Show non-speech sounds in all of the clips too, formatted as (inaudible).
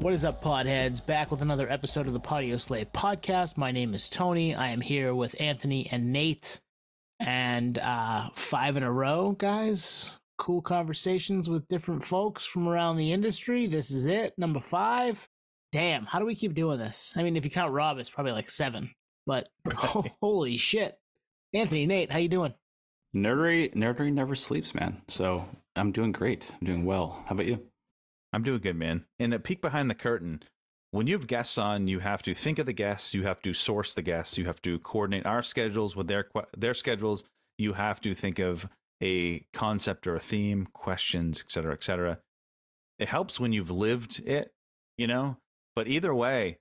What is up, podheads? Back with another episode of the Podioslave podcast. My name is Tony. I am here with Anthony and Nate, and uh, five in a row, guys. Cool conversations with different folks from around the industry. This is it, number five. Damn, how do we keep doing this? I mean, if you count Rob, it's probably like seven. But (laughs) (laughs) holy shit, Anthony, Nate, how you doing? Nerdery, nerdery never sleeps, man. So I'm doing great. I'm doing well. How about you? I'm doing good, man. And a peek behind the curtain, when you have guests on, you have to think of the guests, you have to source the guests, you have to coordinate our schedules with their their schedules. You have to think of a concept or a theme, questions, et cetera, et cetera. It helps when you've lived it, you know. But either way,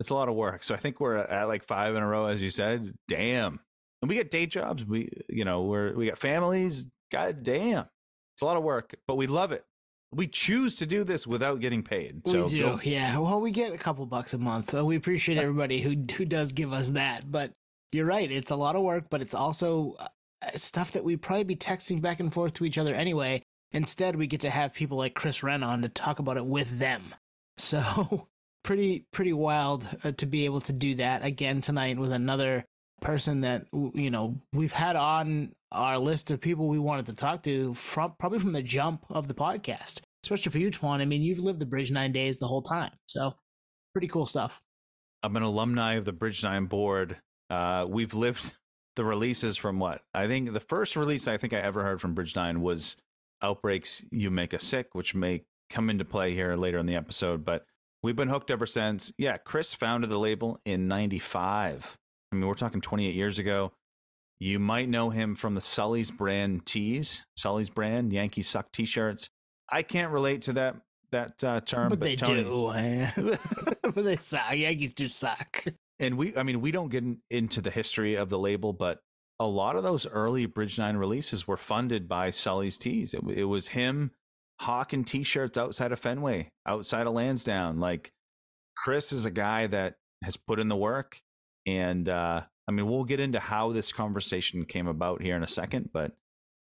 it's a lot of work. So I think we're at like five in a row, as you said. Damn. And we get day jobs. We, you know, we're we got families. God damn, it's a lot of work, but we love it we choose to do this without getting paid. So we do, go. yeah. Well, we get a couple bucks a month. We appreciate everybody who who does give us that. But you're right; it's a lot of work, but it's also uh, stuff that we'd probably be texting back and forth to each other anyway. Instead, we get to have people like Chris Wrenn on to talk about it with them. (laughs) So pretty pretty wild uh, to be able to do that again tonight with another person that you know we've had on our list of people we wanted to talk to from probably from the jump of the podcast especially for you Twan. i mean you've lived the bridge nine days the whole time so pretty cool stuff. I'm an alumni of the bridge nine board. Uh, we've lived (laughs) the releases from what? I think the first release i think i ever heard from bridge nine was outbreaks you make us sick which may come into play here later in the episode but we've been hooked ever since. Yeah chris founded the label in 95 I mean, we're talking 28 years ago. You might know him from the Sully's brand tees, Sully's brand Yankees suck T-shirts. I can't relate to that that uh, term, but, but they Tony, do. but (laughs) (laughs) they suck. Yankees do suck. And we, I mean, we don't get into the history of the label, but a lot of those early Bridge Nine releases were funded by Sully's tees. It, it was him hawking T-shirts outside of Fenway, outside of Lansdowne. Like Chris is a guy that has put in the work and uh, I mean, we'll get into how this conversation came about here in a second, but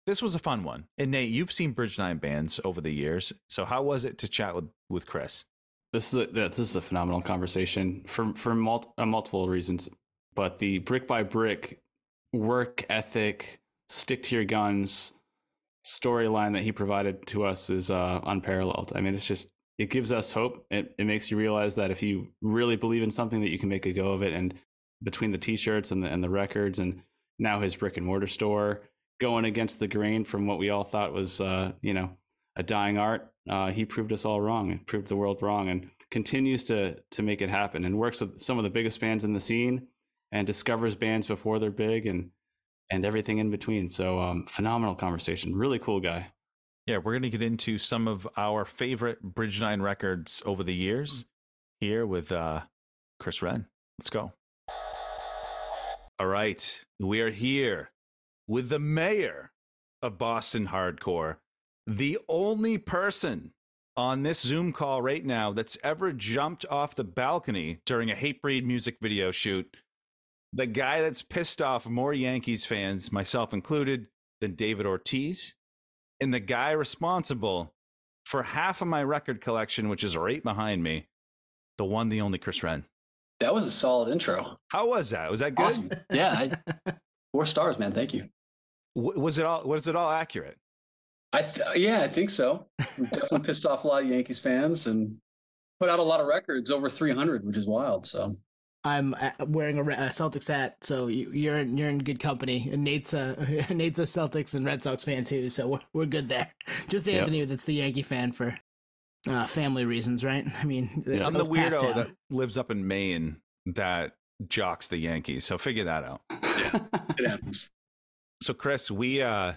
this was a fun one. And Nate, you've seen Bridge Nine bands over the years, so how was it to chat with with Chris? This is a, this is a phenomenal conversation for for mul- uh, multiple reasons, but the brick by brick work ethic, stick to your guns storyline that he provided to us is uh, unparalleled. I mean, it's just it gives us hope. It, it makes you realize that if you really believe in something, that you can make a go of it. And between the t-shirts and the and the records and now his brick and mortar store going against the grain from what we all thought was uh, you know a dying art. Uh, he proved us all wrong and proved the world wrong and continues to to make it happen and works with some of the biggest bands in the scene and discovers bands before they're big and and everything in between. So um, phenomenal conversation. Really cool guy. Yeah we're going to get into some of our favorite bridge nine records over the years here with uh, chris wrenn. Let's go all right, we are here with the mayor of Boston Hardcore, the only person on this Zoom call right now that's ever jumped off the balcony during a Hatebreed music video shoot. The guy that's pissed off more Yankees fans, myself included, than David Ortiz. And the guy responsible for half of my record collection, which is right behind me, the one, the only Chris Wrenn. That was a solid intro. How was that? Was that good? Awesome. Yeah, I, (laughs) four stars, man. Thank you. was it all? Was it all accurate? I th- yeah, I think so. We definitely pissed off a lot of Yankees fans and put out a lot of records, over 300, which is wild. So I'm uh, wearing a, Celtics hat, so you, are in you're in good company. And Nate's a (laughs) Nate's a Celtics and Red Sox fan too, so we're we're good there. Just Anthony, yep. that's the Yankee fan for uh, family reasons, right? (laughs) I mean, yeah. I'm the weirdo that lives up in Maine that jocks the Yankees. So figure that out. Yeah, (laughs) it happens. So Chris, we uh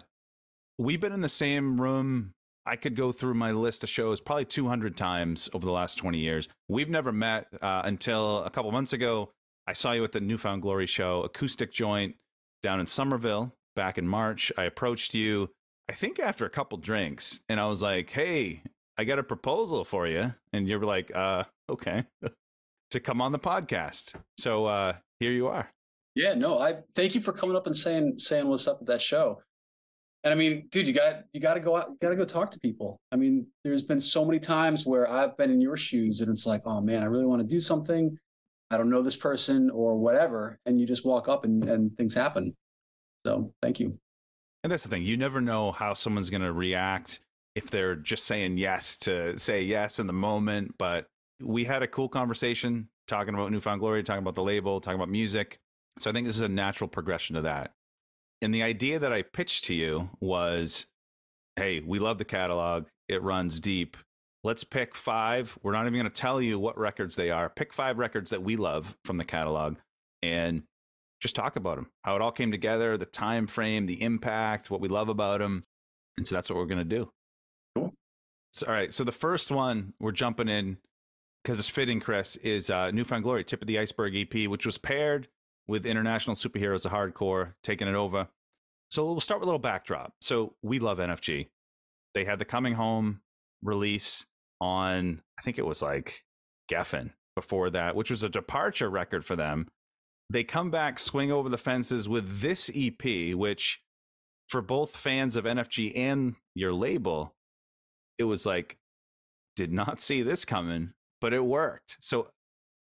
we've been in the same room. I could go through my list of shows probably 200 times over the last 20 years. We've never met uh, until a couple months ago. I saw you at the New Found Glory show, acoustic joint down in Somerville back in March. I approached you, I think after a couple drinks, and I was like, "Hey, I got a proposal for you. And you're like, uh, okay, (laughs) to come on the podcast. So uh, here you are. Yeah, no, I thank you for coming up and saying saying what's up at that show. And I mean, dude, you got you got to go out, you got to go talk to people. I mean, there's been so many times where I've been in your shoes, and it's like, oh man, I really want to do something. I don't know this person or whatever, and you just walk up and and things happen. So thank you. And that's the thing. You never know how someone's going to react if they're just saying yes to say yes in the moment. But we had a cool conversation talking about New Found Glory, talking about the label, talking about music. So I think this is a natural progression to that. And the idea that I pitched to you was hey, we love the catalog, it runs deep. Let's pick five. We're not even going to tell you what records they are. Pick five records that we love from the catalog and just talk about them, how it all came together, the time frame, the impact, what we love about them. And so that's what we're going to do. So, all right. So the first one we're jumping in because it's fitting, Chris, is uh, New Found Glory, Tip of the Iceberg EP, which was paired with International Superheroes of Hardcore, taking it over. So we'll start with a little backdrop. So we love NFG. They had the Coming Home release on, I think it was like Geffen before that, which was a departure record for them. They come back, swing over the fences with this EP, which for both fans of NFG and your label, it was like, did not see this coming but it worked. So,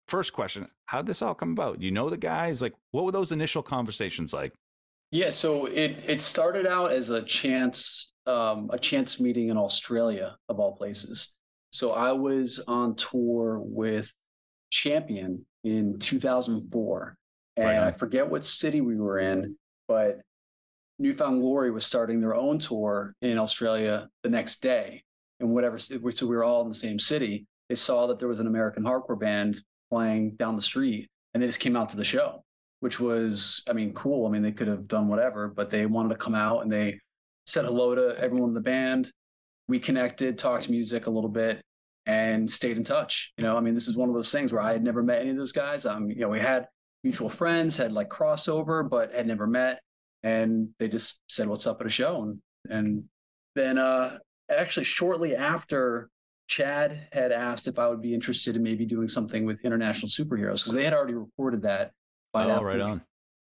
first question How'd this all come about? You know the guys? Like, what were those initial conversations like? Yeah, so it it started out as a chance um, a chance meeting in Australia of all places. So I was on tour with Champion in 2004, and right I forget what city we were in, but New Found Glory was starting their own tour in Australia the next day, and whatever. So we were all in the same city, they saw that there was an American hardcore band playing down the street and they just came out to the show, which was, I mean, cool. I mean, they could have done whatever, but they wanted to come out and they said hello to everyone in the band. We connected, talked music a little bit, and stayed in touch. You know, I mean, this is one of those things where I had never met any of those guys. Um, you know, we had mutual friends, had like crossover, but had never met. And they just said, What's up at a show? And and then uh actually shortly after Chad had asked if I would be interested in maybe doing something with international superheroes because they had already recorded that by oh, that right point. on.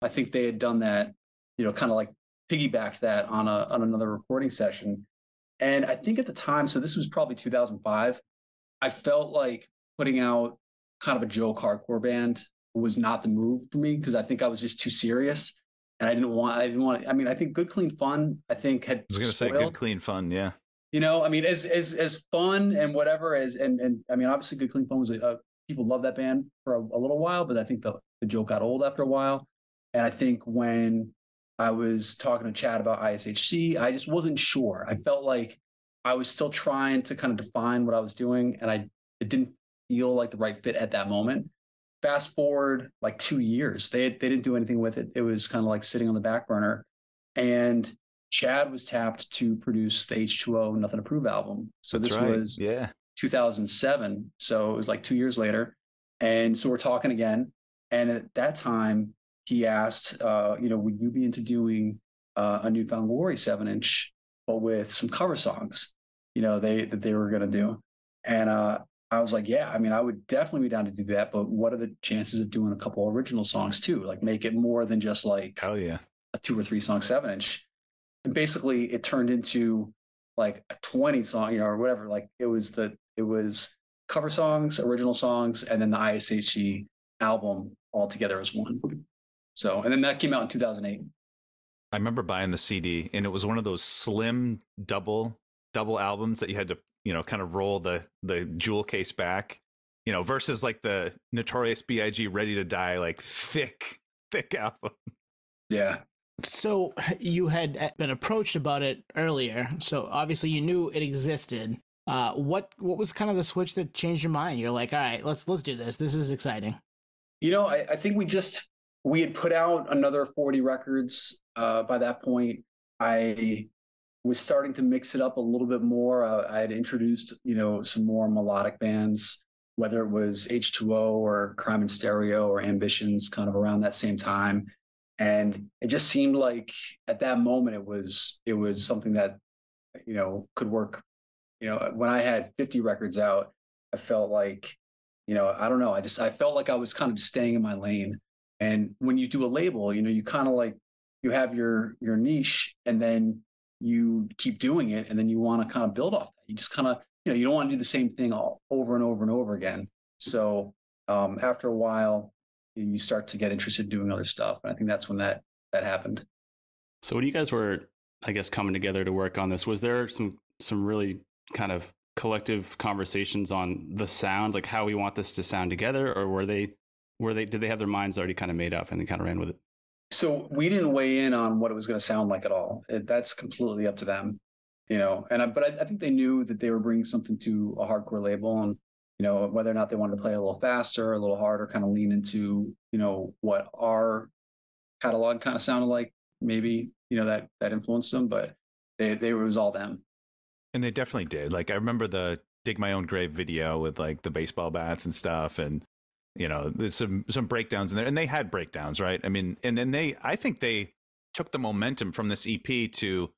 I think they had done that, you know, kind of like piggybacked that on a on another recording session. And I think at the time, so this was probably 2005, I felt like putting out kind of a joke hardcore band was not the move for me because I think I was just too serious. And I didn't want, I didn't want, I mean, I think Good Clean Fun, I think had. I was going to say Good Clean Fun, yeah you know, I mean, as as as fun and whatever as and and I mean, obviously, Good Clean Fun was a, people love that band for a, a, little while, but I think the the joke got old after a while. And I think when I was talking to Chad about ISHC, I just wasn't sure. I felt like I was still trying to kind of define what I was doing, and I it didn't feel like the right fit at that moment. Fast forward like two years, they they didn't do anything with it. It was kind of like sitting on the back burner, and Chad was tapped to produce the H2O Nothing to Prove album. So That's this right. was yeah 2007. So it was like two years later. And so we're talking again. And at that time, he asked, uh, you know, would you be into doing uh, a New Found Glory seven inch, but with some cover songs, you know, they that they were going to do. And uh, I was like, yeah, I mean, I would definitely be down to do that. But what are the chances of doing a couple original songs too? Like make it more than just like hell yeah, a two or three song seven inch and basically it turned into like a 20 song, you know, or whatever. Like it was the it was cover songs, original songs, and then the ISHC album all together as one. So, and then that came out in 2008. I remember buying the CD, and it was one of those slim double double albums that you had to, you know, kind of roll the the jewel case back, you know, versus like the Notorious B.I.G. Ready to Die, like thick, thick (laughs) album. Yeah, so you had uh, been approached about it earlier, so obviously you knew it existed. Uh, what what was kind of the switch that changed your mind? You're like, all right, let's let's do this. This is exciting. You know, I, I think we just we had put out another 40 records uh, by that point. I was starting to mix it up a little bit more. Uh, I had introduced, you know, some more melodic bands, whether it was H2O or Crime in Stereo or Ambitions, kind of around that same time and it just seemed like at that moment it was it was something that you know could work you know when i had 50 records out i felt like you know i don't know i just i felt like i was kind of staying in my lane and when you do a label you know you kind of like you have your your niche and then you keep doing it and then you want to kind of build off that. You just kind of, you know, you don't want to do the same thing all over and over and over again. So um, after a while, you start to get interested in doing other stuff. And I think that's when that that happened. So when you guys were, I guess, coming together to work on this, was there some some really kind of collective conversations on the sound, like how we want this to sound together, or were they were they did they have their minds already kind of made up and they kind of ran with it? So we didn't weigh in on what it was going to sound like at all. It, that's completely up to them, you know. And I, but I, I think they knew that they were bringing something to a hardcore label, and you know whether or not they wanted to play a little faster, a little harder, kind of lean into you know what our catalog kind of sounded like. Maybe you know that that influenced them, but they they was all them. And they definitely did. Like I remember the dig my own grave video with like the baseball bats and stuff and you know there's some some breakdowns in there and they had breakdowns right i mean and then they i think they took the momentum from this ep to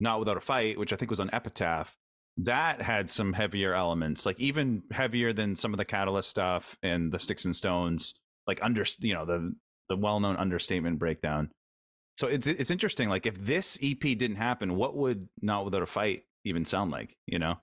not without a fight which i think was on epitaph that had some heavier elements like even heavier than some of the catalyst stuff and the sticks and stones like under you know the the well-known understatement breakdown. So it's it's interesting like if this ep didn't happen what would not without a fight even sound like you know?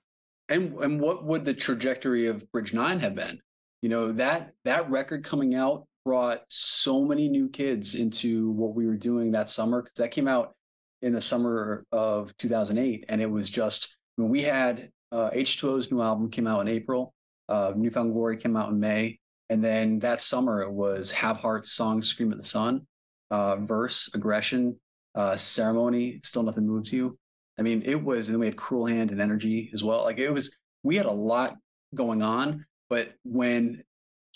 And and what would the trajectory of bridge nine have been? You know that that record coming out brought so many new kids into what we were doing that summer because that came out in the summer of 2008 and it was just when we had uh, h2o's new album came out in april uh, New Found Glory came out in may and then that summer it was have heart's song scream at the sun uh, verse aggression uh, ceremony still nothing moves you i mean it was and we had cruel hand and energy as well like it was we had a lot going on but when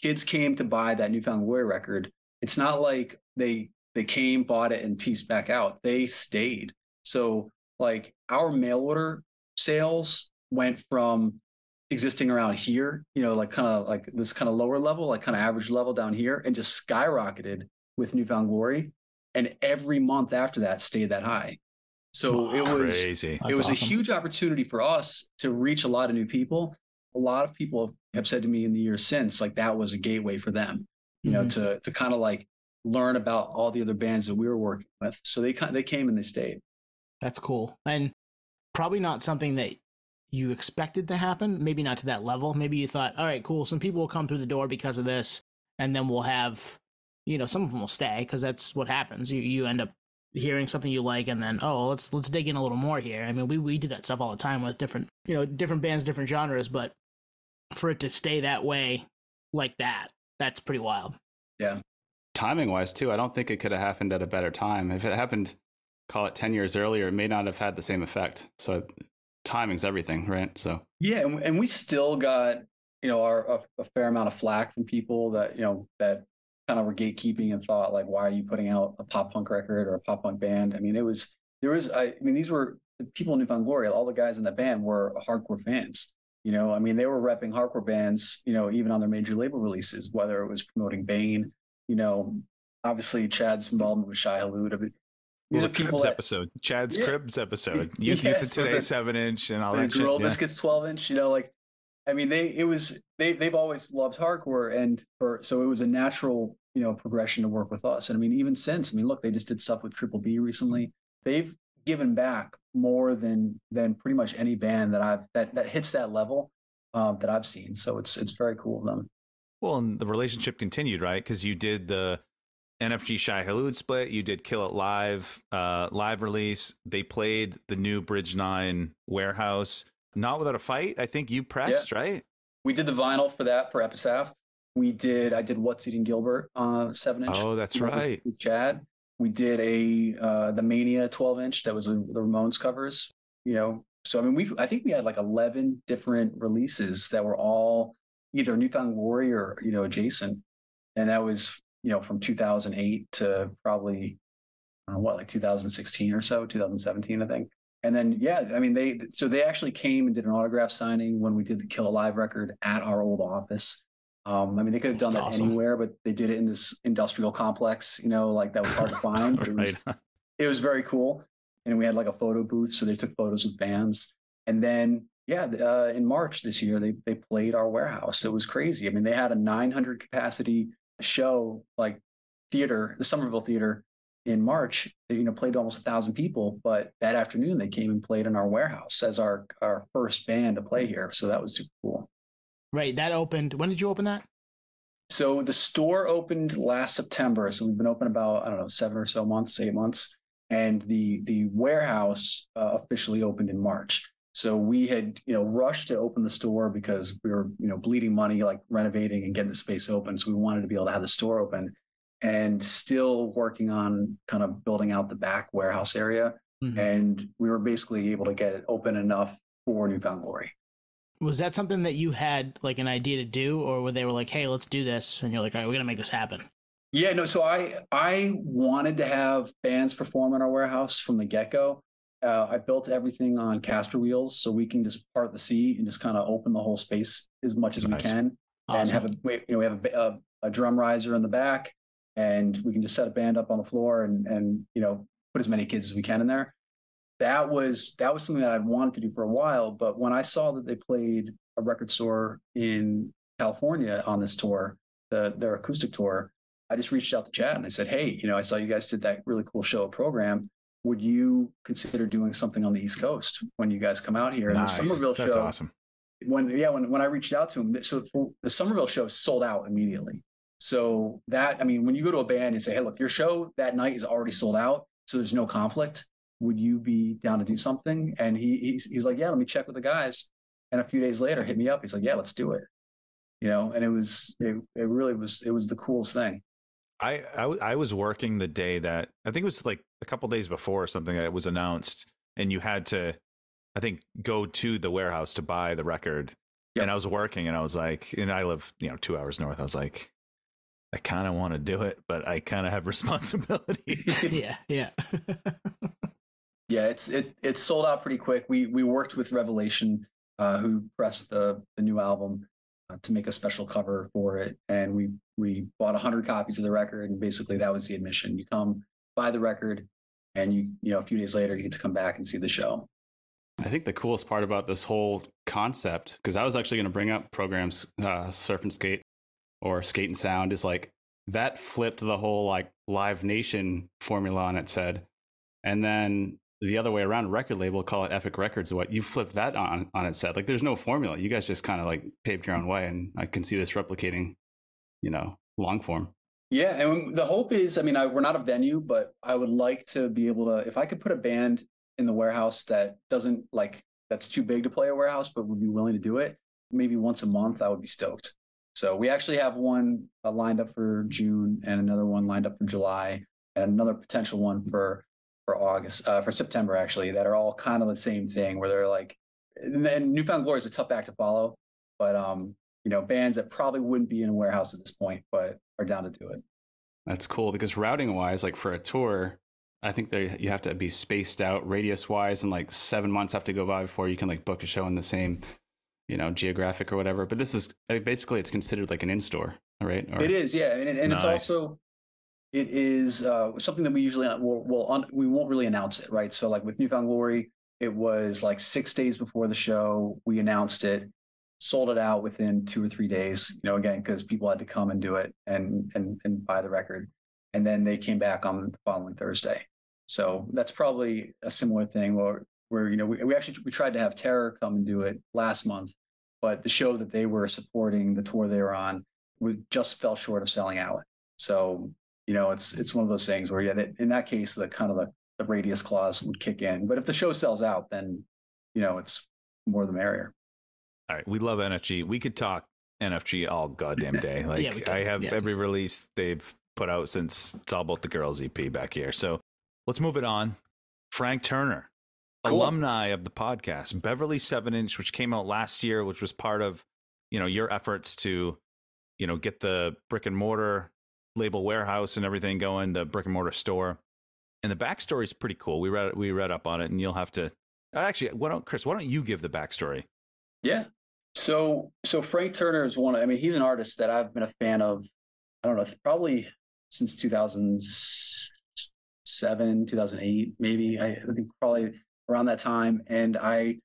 kids came to buy that New Found Glory record, it's not like they they came, bought it, and pieced back out. They stayed. So like our mail order sales went from existing around here, you know, like kind of like this kind of lower level, like kind of average level down here, and just skyrocketed with New Found Glory. And every month after that stayed that high. So it was crazy. it That's was awesome. a huge opportunity for us to reach a lot of new people. A lot of people have said to me in the years since, like that was a gateway for them, you know, Mhm. to to kind of like learn about all the other bands that we were working with. So they kind they came and they stayed. That's cool. And probably not something that you expected to happen. Maybe not to that level. Maybe you thought, all right, cool. Some people will come through the door because of this. And then we'll have, you know, some of them will stay because that's what happens. You, you end up hearing something you like and then, oh, let's, let's dig in a little more here. I mean, we, we do that stuff all the time with different, you know, different bands, different genres, but for it to stay that way like that, that's pretty wild. Yeah. Timing wise, too, I don't think it could have happened at a better time. If it happened, call it 10 years earlier, it may not have had the same effect. So timing's everything, right? So Yeah, and, and we still got you know our a, a fair amount of flack from people that you know that kind of were gatekeeping and thought like, why are you putting out a pop punk record or a pop punk band? I mean, it was there was I, I mean these were the people in New Found Glory. All the guys in the band were hardcore fans. You know, I mean, they were repping hardcore bands. You know, even on their major label releases, whether it was promoting Bane. You know, obviously Chad's involvement with Shai Hulud. These are people Cribs that episode, Chad's Yeah. Cribs episode. (laughs) You, Yes, the today the- seven inch and all that shit. Gorilla yeah. Biscuits 12 inch, you know, like I mean they it was they they've always loved hardcore and for so it was a natural, you know, progression to work with us. And I mean, even since, I mean, look, they just did stuff with Triple B recently. They've given back more than than pretty much any band that I've that that hits that level um, that I've seen. So it's it's very cool of them. Well, and the relationship continued, right? Because you did the NFG Shai Hulud split, you did Kill It Live, uh, live release. They played the new Bridge Nine Warehouse, not without a fight. I think you pressed, right? We did the vinyl for that for Epitaph. We did I did What's Eating Gilbert uh seven inch. Oh, that's right. With Chad. We did a uh the Mania 12 inch that was a, the Ramones covers, you know. So I mean we I think we had like 11 different releases that were all either New Found Glory or you know adjacent. And that was, you know, from 2008 to probably know what like 2016 or so, 2017 I think. And then yeah, I mean they so they actually came and did an autograph signing when we did the Kill Alive record at our old office. Um, I mean, they could have done That's that awesome. anywhere, but they did it in this industrial complex, you know, like that was hard to find. (laughs) It, was, (laughs) it was very cool. And we had like a photo booth, so they took photos with bands. And then, yeah, uh, in March this year, they they played our warehouse. It was crazy. I mean, they had a 900 capacity show, like theater, the Somerville Theater, in March, they, you know, played to almost a thousand people. But that afternoon, they came and played in our warehouse as our our first band to play here. So that was super cool. Right. That opened. When did you open that? So the store opened last September. So we've been open about I don't know seven or so months, eight months, and the the warehouse uh, officially opened in March. So we had you know rushed to open the store because we were you know bleeding money like renovating and getting the space open. So we wanted to be able to have the store open, and still working on kind of building out the back warehouse area. Mhm. And we were basically able to get it open enough for New Found Glory. Was that something that you had like an idea to do, or were they were like, "Hey, let's do this," and you're like, "All right, we're gonna make this happen." Yeah, no. So I I wanted to have bands perform in our warehouse from the get go. Uh, I built everything on caster wheels, so we can just part the seat and just kind of open the whole space as much as Nice. we can, and have a we, you know we have a, a, a drum riser in the back, and we can just set a band up on the floor and and you know put as many kids as we can in there. That was that was something that I'd wanted to do for a while, but when I saw that they played a record store in California on this tour, the their acoustic tour, I just reached out to Chad and I said, Hey, you know, I saw you guys did that really cool show program. Would you consider doing something on the East Coast when you guys come out here? And nice. the Somerville That's show, awesome. when yeah, when when I reached out to him, so the Somerville show sold out immediately. So that I mean, when you go to a band and say, Hey, look, your show that night is already sold out, so there's no conflict. Would you be down to do something? And he he's, he's like, Yeah, let me check with the guys. And a few days later, hit me up. He's like, Yeah, let's do it. You know, and it was it, it really was it was the coolest thing. I, I w- I was working the day that I think it was like a couple days before or something that it was announced, and you had to, I think, go to the warehouse to buy the record. Yep. And I was working, and I was like, and I live, you know, two hours north. I was like, I kind of want to do it, but I kind of have (laughs) responsibilities. (laughs) yeah, yeah. (laughs) Yeah, it's it it's sold out pretty quick. We we worked with Revelation, uh, who pressed the the new album to make a special cover for it, and we we bought hundred copies of the record, and basically that was the admission. You come buy the record, and you you know a few days later you get to come back and see the show. I think the coolest part about this whole concept, because I was actually going to bring up programs, uh, Surf and Skate or Skate and Sound, is like that flipped the whole like Live Nation formula on its head. And then the other way around, record label, call it Epic Records. What you flipped that on on its head. Like there's no formula. You guys just kind of like paved your own way, and I can see this replicating, you know, long form. Yeah, and the hope is, I mean, I, we're not a venue, but I would like to be able to, if I could put a band in the warehouse that doesn't like that's too big to play a warehouse, but would be willing to do it, maybe once a month, I would be stoked. So we actually have one uh, lined up for June, and another one lined up for July, and another potential one for for August, uh, for September actually. That are all kind of the same thing, where they're like, and, and New Found Glory is a tough act to follow, but um, you know, bands that probably wouldn't be in a warehouse at this point, but are down to do it. That's cool because routing wise, like for a tour, I think there you have to be spaced out radius wise, and like seven months have to go by before you can like book a show in the same, you know, geographic or whatever. But this is I mean, basically it's considered like an in store, right? Or, It is, yeah, and, and it's also it is uh, something that we usually will will un, we won't really announce it, right? So like with New Found Glory, it was like six days before the show we announced it, sold it out within two or three days. You know, again because people had to come and do it and and and buy the record, and then they came back on the following Thursday. So that's probably a similar thing where where you know we, we actually we tried to have Terror come and do it last month, but the show that they were supporting, the tour they were on, we just fell short of selling out. So you know, it's it's one of those things where yeah, that, in that case, the kind of the, the radius clause would kick in. But if the show sells out, then you know it's more the merrier. All right, we love NFG. We could talk NFG all goddamn (laughs) day. Like we could, I have yeah. every release they've put out since it's all about the girls EP back here. So let's move it on. Frank Turner, Cool. alumni of the podcast, Beverly Seven Inch, which came out last year, which was part of you know your efforts to you know get the brick and mortar label warehouse and everything going, the brick and mortar store. And the backstory is pretty cool. We read we read up on it, and you'll have to actually. Why don't Chris? Why don't you give the backstory? Yeah. So so Frank Turner is one. I mean, he's an artist that I've been a fan of. I don't know, probably since 2007, 2008, maybe. I, I think probably around that time. And I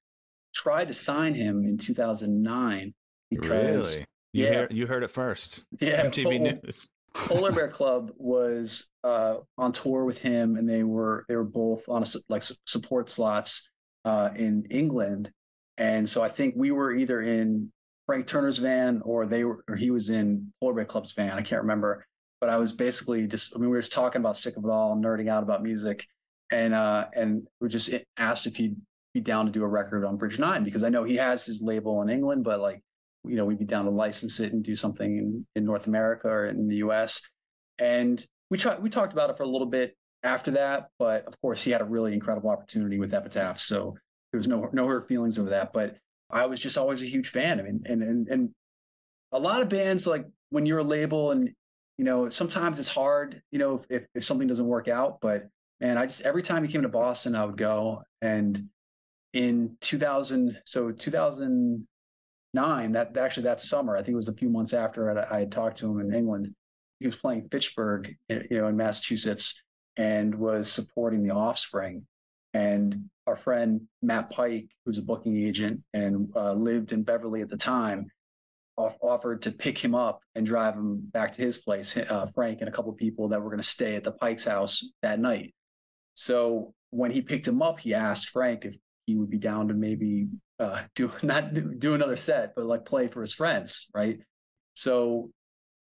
tried to sign him in 2009 because Really? You, Yeah. hear, you heard it first. yeah, MTV (laughs) well, News. Polar Bear Club was uh, on tour with him, and they were they were both on a, like support slots uh, in England, and so I think we were either in Frank Turner's van or they were or he was in Polar Bear Club's van. I can't remember, but I was basically just I mean we were just talking about sick of it all, nerding out about music, and uh, and we just asked if he'd be down to do a record on Bridge Nine because I know he has his label in England, but like you know, we'd be down to license it and do something in, in North America or in the US. And we tried, we talked about it for a little bit after that, but of course he had a really incredible opportunity with Epitaph. So there was no, no hurt feelings over that, but I was just always a huge fan. I mean, and, and, and a lot of bands, like when you're a label and, you know, sometimes it's hard, you know, if, if something doesn't work out, but man, I just, every time he came to Boston, I would go and in 2000, so 2000, nine, that actually that summer, I think it was a few months after I, I had talked to him in England. He was playing Fitchburg, you know, in Massachusetts, and was supporting the Offspring. And our friend Matt Pike, who's a booking agent and uh, lived in Beverly at the time, off- offered to pick him up and drive him back to his place. Uh, Frank and a couple of people that were going to stay at the Pike's house that night. So when he picked him up, he asked Frank if he would be down to maybe uh, (laughs) do not do, do another set, but like play for his friends, right? So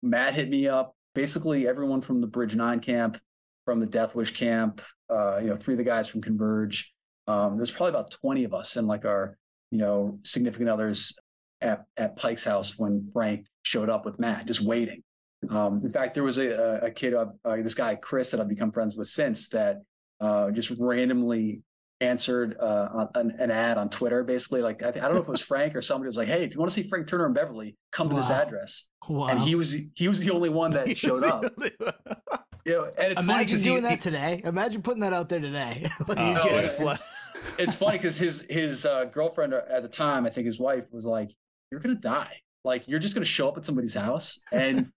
Matt hit me up. Basically, everyone from the Bridge Nine camp, from the Death Wish camp, uh, you know, three of the guys from Converge. Um, there's probably about 20 of us and like our, you know, significant others at, at Pike's house when Frank showed up with Matt, just waiting. Um, in fact, there was a, a kid, uh, this guy Chris, that I've become friends with since that uh, just randomly answered uh, an, an, ad on Twitter, basically like I, I, don't know if it was (laughs) Frank or somebody was like, "Hey, if you want to see Frank Turner and Beverly, come to this address." Wow. And he was he was the only one that (laughs) showed up. (laughs) you know, and it's imagine doing he, that today. Imagine putting that out there today. like, uh, it's funny because his his uh, girlfriend at the time, I think his wife was like, "You're gonna die." Like you're just going to show up at somebody's house, and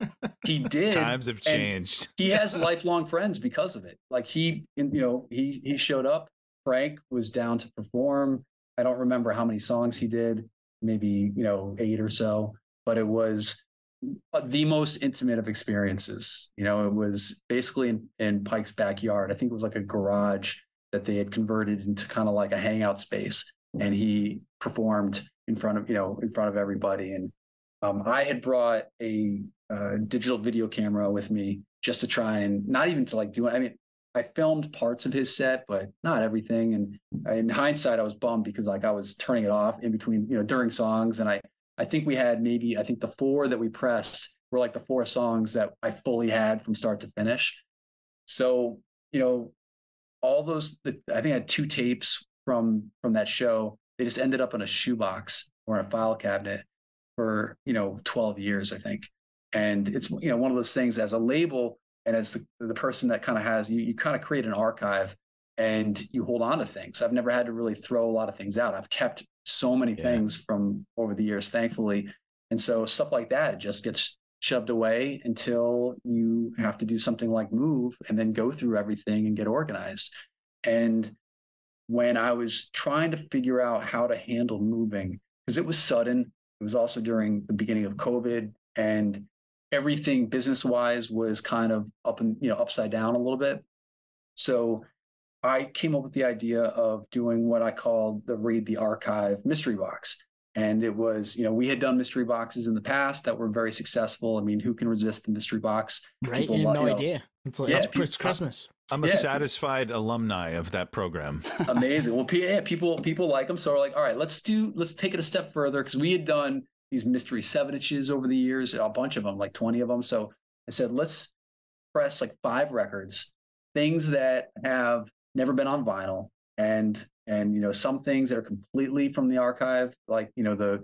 he did. Times have changed. he has lifelong friends because of it. Like he, you know, he he showed up Frank was down to perform. I don't remember how many songs he did, maybe, you know, eight or so, but it was uh, the most intimate of experiences. You know, it was basically in, in Pike's backyard. I think it was like a garage that they had converted into kind of like a hangout space. And he performed in front of, you know, in front of everybody. And um, I had brought a uh, digital video camera with me just to try and not even to like do it. I mean, I filmed parts of his set, but not everything. And in hindsight, I was bummed because like I was turning it off in between, you know, during songs. And I, I think we had maybe, I think the four that we pressed were like the four songs that I fully had from start to finish. So, you know, all those, I think I had two tapes from, from that show. They just ended up in a shoebox or in a file cabinet for, you know, 12 years, I think. And it's, you know, one of those things as a label, and as the, the person that kind of has you, you kind of create an archive and you hold on to things. I've never had to really throw a lot of things out. I've kept so many yeah. things from over the years thankfully. And so stuff like that it just gets shoved away until you have to do something like move and then go through everything and get organized. And when i was trying to figure out how to handle moving because it was sudden it was also during the beginning of covid and everything business wise was kind of up and you know upside down a little bit so i came up with the idea of doing what i called the read the archive mystery box and it was you know we had done mystery boxes in the past that were very successful i mean who can resist the mystery box right People, no you know, idea it's like yeah, it's, it's christmas I'm a yeah. satisfied alumni of that program. (laughs) Amazing. Well, yeah, people people like them, so we're like, all right, let's do let's take it a step further because we had done these mystery seven inches over the years, a bunch of them, like 20 of them. So I said, let's press like five records, things that have never been on vinyl and and you know some things that are completely from the archive like you know the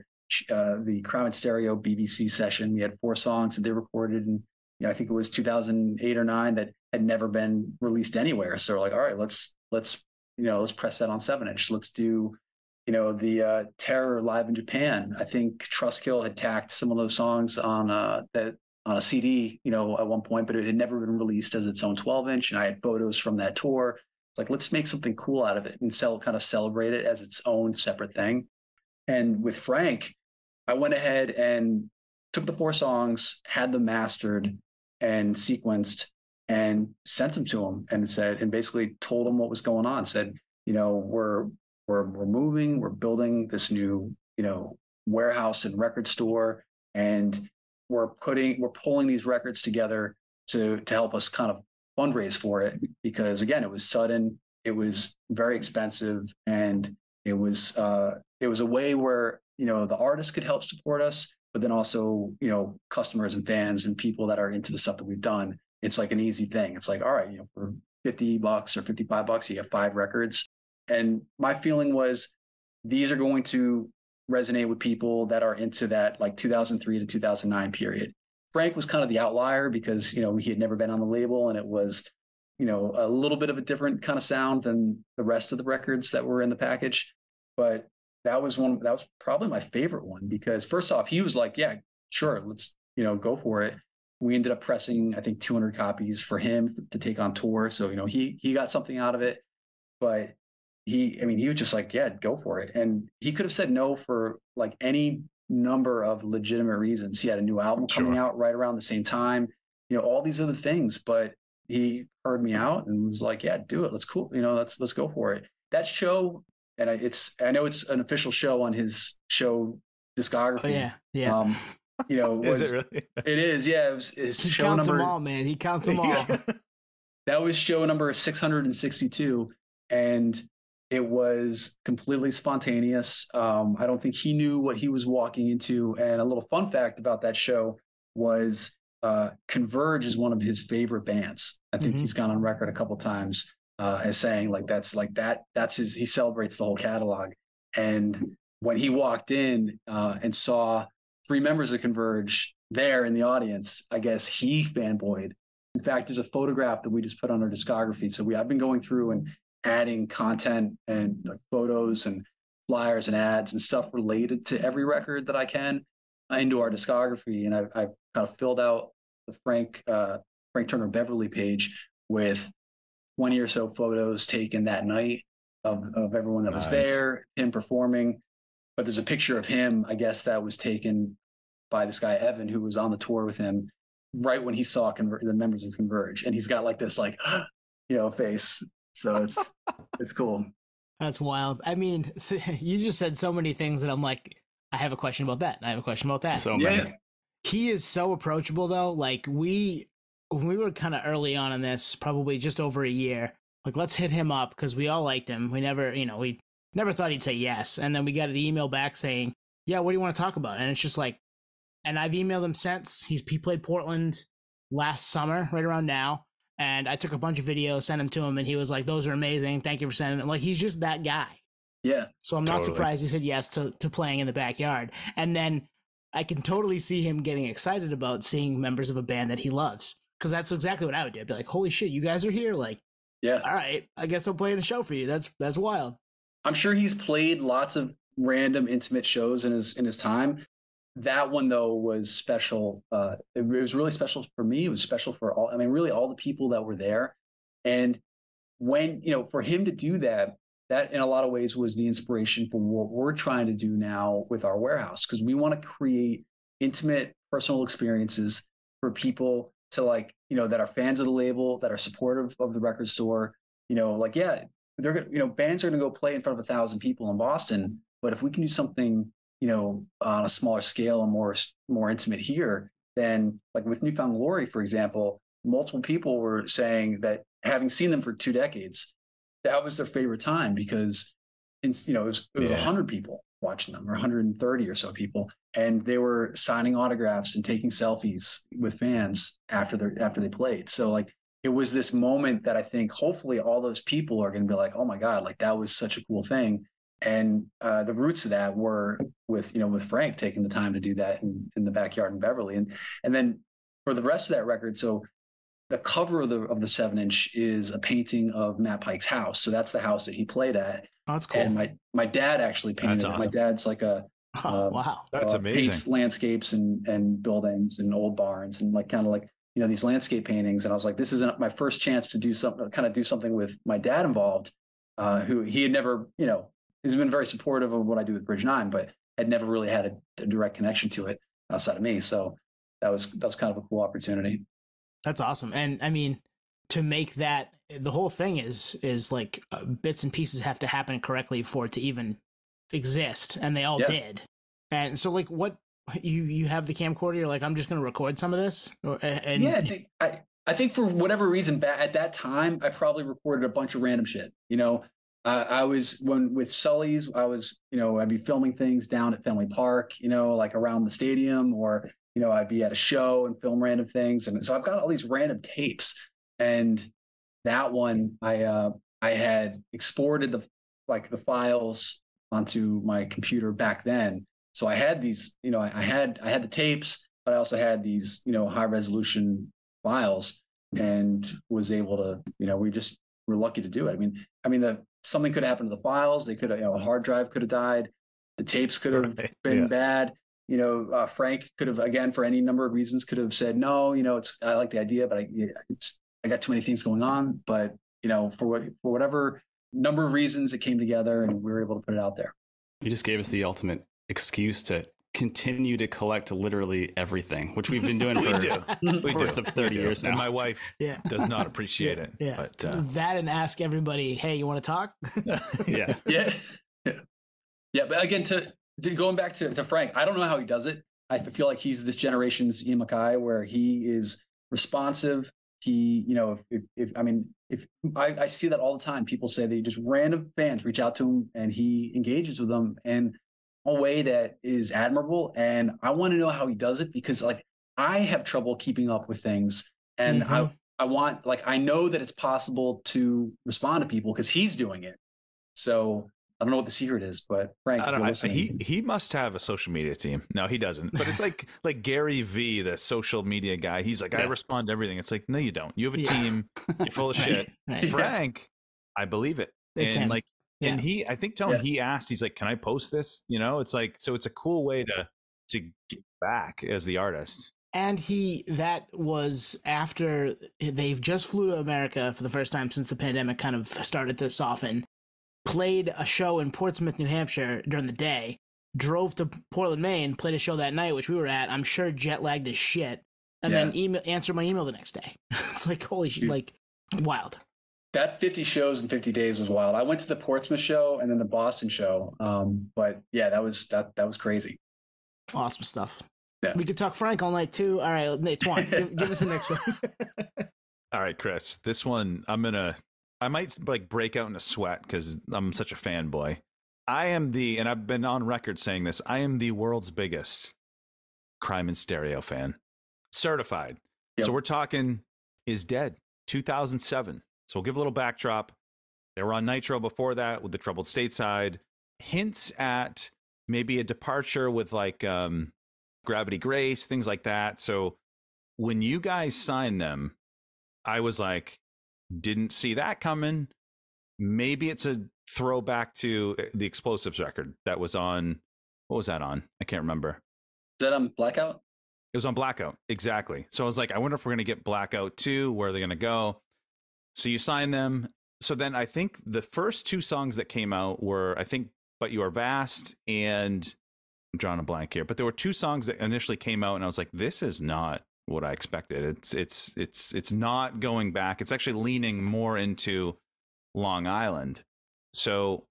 uh, the Crime in Stereo BBC session. We had four songs that they recorded, and you know, I think it was 2008 or nine that had never been released anywhere. So like, all right, let's let's you know let's press that on seven inch. Let's do you know, the uh, Terror live in Japan. I think Trustkill had tacked some of those songs on uh, that on a CD, you know, at one point, but it had never been released as its own 12 inch. And I had photos from that tour. It's like, let's make something cool out of it and sell, kind of celebrate it as its own separate thing. And with Frank, I went ahead and took the four songs, had them mastered, and sequenced and sent them to him and said and basically told him what was going on. Said, you know, we're we're we're moving, we're building this new, you know, warehouse and record store, and we're putting we're pulling these records together to to help us kind of fundraise for it because again, it was sudden, it was very expensive, and it was uh, it was a way where you know the artists could help support us, but then also you know customers and fans and people that are into the stuff that we've done. It's like an easy thing. It's like all right, you know, for fifty bucks or fifty five bucks, you have five records. And my feeling was these are going to resonate with people that are into that like 2003 to 2009 period. Frank was kind of the outlier because you know he had never been on the label and it was you know a little bit of a different kind of sound than the rest of the records that were in the package. But that was one that was probably my favorite one because first off he was like yeah sure let's you know go for it. We ended up pressing I think 200 copies for him to take on tour so you know he he got something out of it. But he i mean he was just like yeah go for it and he could have said no for like any number of legitimate reasons he had a new album coming Sure. out right around the same time you know all these other things but he heard me out and was like yeah do it let's cool you know let's let's go for it that show and I, it's i know it's an official show on his show discography Oh yeah, yeah. um you know (laughs) Is it really? (laughs) it is yeah it was, it's he show counts number them all, man. He counts them (laughs) all. That was show number 662 and it was completely spontaneous. Um, i don't think he knew what he was walking into. And a little fun fact about that show was uh, converge is one of his favorite bands. I think Mhm. he's gone on record a couple times uh, as saying like that's like that that's his he celebrates the whole catalog. And when he walked in uh, and saw three members of converge there in the audience i guess he fanboyed. In fact, there's a photograph that we just put on our discography. So we I've been going through and adding content and like, photos and flyers and ads and stuff related to every record that I can into our discography. And I've, I've kind of filled out the Frank uh, Frank Turner Beverly page with 20 or so photos taken that night of, of everyone that was there, him performing. But there's a picture of him, I guess, that was taken by this guy Evan, who was on the tour with him right when he saw Conver- the members of Converge, and he's got like this like (gasps) you know face. So it's (laughs) it's cool. That's wild. I mean, (laughs) so, you just said so many things that I'm like, I have a question about that. And I have a question about that. So Yeah. many. he is so approachable though. Like we when we were kind of early on in this, probably just over a year. Like let's hit him up because we all liked him. We never, you know, we never thought he'd say yes. And then we got an email back saying, "Yeah, what do you want to talk about?" And it's just like, and I've emailed him since. He's he played Portland last summer, right around now. And I took a bunch of videos, sent them to him, and he was like, "Those are amazing. Thank you for sending them." Like he's just that guy. Yeah, So I'm not Totally. surprised he said yes to, to playing in the backyard. And then I can totally see him getting excited about seeing members of a band that he loves. Because that's exactly what I would do. I'd be like, holy shit, you guys are here. Like, yeah. all right, I guess I'm playing a show for you. That's that's wild. I'm sure he's played lots of random intimate shows in his in his time. That one though was special. Uh, it was really special for me. It was special for all. I mean, really all the people that were there. And when you know, for him to do that, that in a lot of ways was the inspiration for what we're trying to do now with our warehouse because we want to create intimate personal experiences for people to like you know that are fans of the label that are supportive of the record store you know like yeah they're gonna you know bands are gonna go play in front of a thousand people in boston but if we can do something you know on a smaller scale and more more intimate here then like with new found glory for example multiple people were saying that having seen them for two decades that was their favorite time because it's you know it was, it was Yeah. 100 people watching them or 130 or so people and they were signing autographs and taking selfies with fans after they after they played so like it was this moment that i think hopefully all those people are going to be like oh my god like that was such a cool thing and uh, the roots of that were with you know with frank taking the time to do that in, in the backyard in beverly and and then for the rest of that record so the cover of the of the seven inch is a painting of matt pike's house so that's the house that he played at Oh, that's cool. and my my dad actually painted That's it. My dad's like a oh, (laughs) wow. That's uh, amazing. Paints landscapes and and buildings and old barns and like kind of like you know these landscape paintings. And I was like, this is my first chance to do something, kind of do something with my dad involved, uh, who he had never, you know, he's been very supportive of what I do with Bridge Nine, but had never really had a, a direct connection to it outside of me. So that was that was kind of a cool opportunity. That's awesome. And I mean, to make that the whole thing is is like uh, bits and pieces have to happen correctly for it to even exist, and they all Yeah. did. And so, like, what you you have the camcorder? You're like, I'm just going to record some of this. Or, and yeah, I think I, I think for whatever reason, at that time, I probably recorded a bunch of random shit. You know, uh, I was when with Sully's, I was, you know, I'd be filming things down at Fenway Park, you know, like around the stadium, or you know, I'd be at a show and film random things, and so I've got all these random tapes. And that one, I uh, I had exported the like the files onto my computer back then. So I had these, you know, I, I had I had the tapes, but I also had these, you know, high resolution files and was able to, you know, we just were lucky to do it. I mean, I mean, the something could have happened to the files. They could have, you know, a hard drive could have died. The tapes could have Right, (laughs) been yeah. bad. You know, uh, Frank could have, again, for any number of reasons, could have said, no, you know, it's, I like the idea, but I, it's, I got too many things going on. But, you know, for what, for whatever number of reasons it came together and we were able to put it out there. You just gave us the ultimate excuse to continue to collect literally everything, which we've been doing (laughs) We for do. We do. of 30 We do. years And now. my wife yeah, does not (laughs) appreciate it. yeah. But uh, that and ask everybody, hey, you want to talk? yeah. (laughs) yeah yeah yeah but again to, to going back to, to frank i don't know how he does it i feel like he's this generation's ian MacKaye, where he is responsive he you know if, if, if i mean if I, I see that all the time people say they just random fans reach out to him and he engages with them in a way that is admirable and i want to know how he does it because like i have trouble keeping up with things and i Mhm. i want like i know that it's possible to respond to people because he's doing it so I don't know what the secret is, but Frank, I don't, you're listening, he he must have a social media team. No, he doesn't. But it's like (laughs) like Gary V, the social media guy. He's like, I respond to everything. It's like, no, you don't. You have a Yeah. team. You're full of (laughs) shit. right. Yeah. Frank, I believe it. It's and him. like, and he, I think Tone, Yeah. he asked, he's like, can I post this? You know, it's like, so it's a cool way to to get back as the artist. And he that was after eh, they've just flew to America for the first time since the pandemic kind of started to soften. Played a show in Portsmouth, New Hampshire during the day. Drove to Portland, Maine. Played a show that night, which we were at. I'm sure jet lagged as shit. And then email answered my email the next day. (laughs) it's like holy shit, like wild. That 50 shows in 50 days was wild. I went to the Portsmouth show and then the Boston show. Um, but yeah, that was that that was crazy. Awesome stuff. Yeah. We could talk Frank all night too. All right, Nate, Twan, give, give us the next one. (laughs) All right, Chris. This one, I'm gonna, I might like break out in a sweat because I'm such a fanboy. I am the, and I've been on record saying this. I am the world's biggest crime in stereo fan, certified. Yep. So we're talking is dead, 2007. So we'll give a little backdrop. They were on Nitro before that with the Troubled Stateside. Hints at maybe a departure with like um, Gravity Grace, things like that. So when you guys signed them, I was like, didn't see that coming. Maybe it's a throwback to uh, the Explosives record that was on. What was that on? I can't remember. Is that on blackout? It was on Blackout. Exactly. So I was like, I wonder if we're going to get Blackout 2. Where are they going to go? So you sign them. So then I think the first two songs that came out were, I think, But You Are Vast and I'm drawing a blank here. But there were two songs that initially came out, and I was like, this is not what I expected. It's it's it's it's not going back. It's actually leaning more into Long Island. So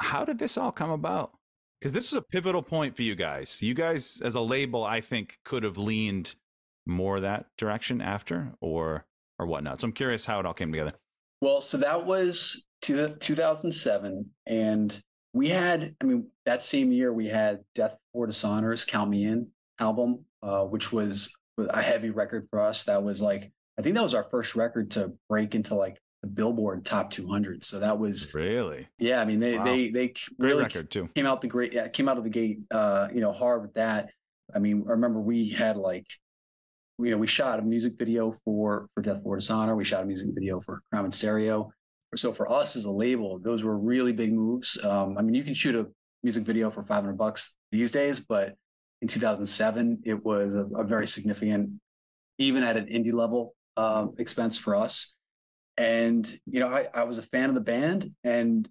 how did this all come about? Because this was a pivotal point for you guys. You guys, as a label, I think could have leaned more that direction after, or or whatnot. So I'm curious how it all came together. Well, so that was to the 2007, and we had, I mean, that same year we had Death Before Dishonor's "Count Me In" album, uh, which was a heavy record for us. That was like, I think that was our first record to break into like the Billboard Top 200. So that was, Really yeah, I mean, they Wow. they they really record too. came out the great yeah, came out of the gate uh you know hard with that i mean i remember we had like you know we shot a music video for for death before dishonor we shot a music video for crime in stereo. So for us as a label those were really big moves. Um i mean you can shoot a music video for 500 bucks these days but in 2007 it was a, a very significant even at an indie level um expense for us. And you know I, I was a fan of the band and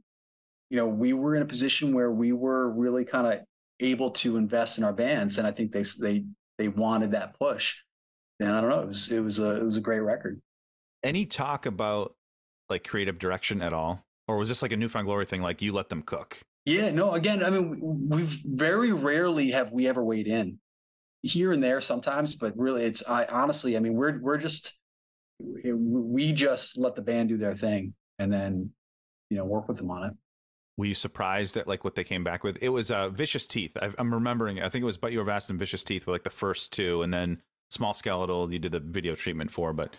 you know, we were in a position where we were really kind of able to invest in our bands, and I think they they they wanted that push. And I don't know, it was it was a it was a great record. Any talk about like creative direction at all, or was this like a New Found Glory thing? Like you let them cook? Yeah, no. Again, I mean, we've very rarely have we ever weighed in here and there sometimes, but really, it's I honestly, I mean, we're we're just we just let the band do their thing and then you know work with them on it. Were you surprised at like what they came back with? It was uh, Vicious Teeth. I, am remembering. I think it was But You Were Vast and Vicious Teeth were like the first two, and then Small Skeletal you did the video treatment for. But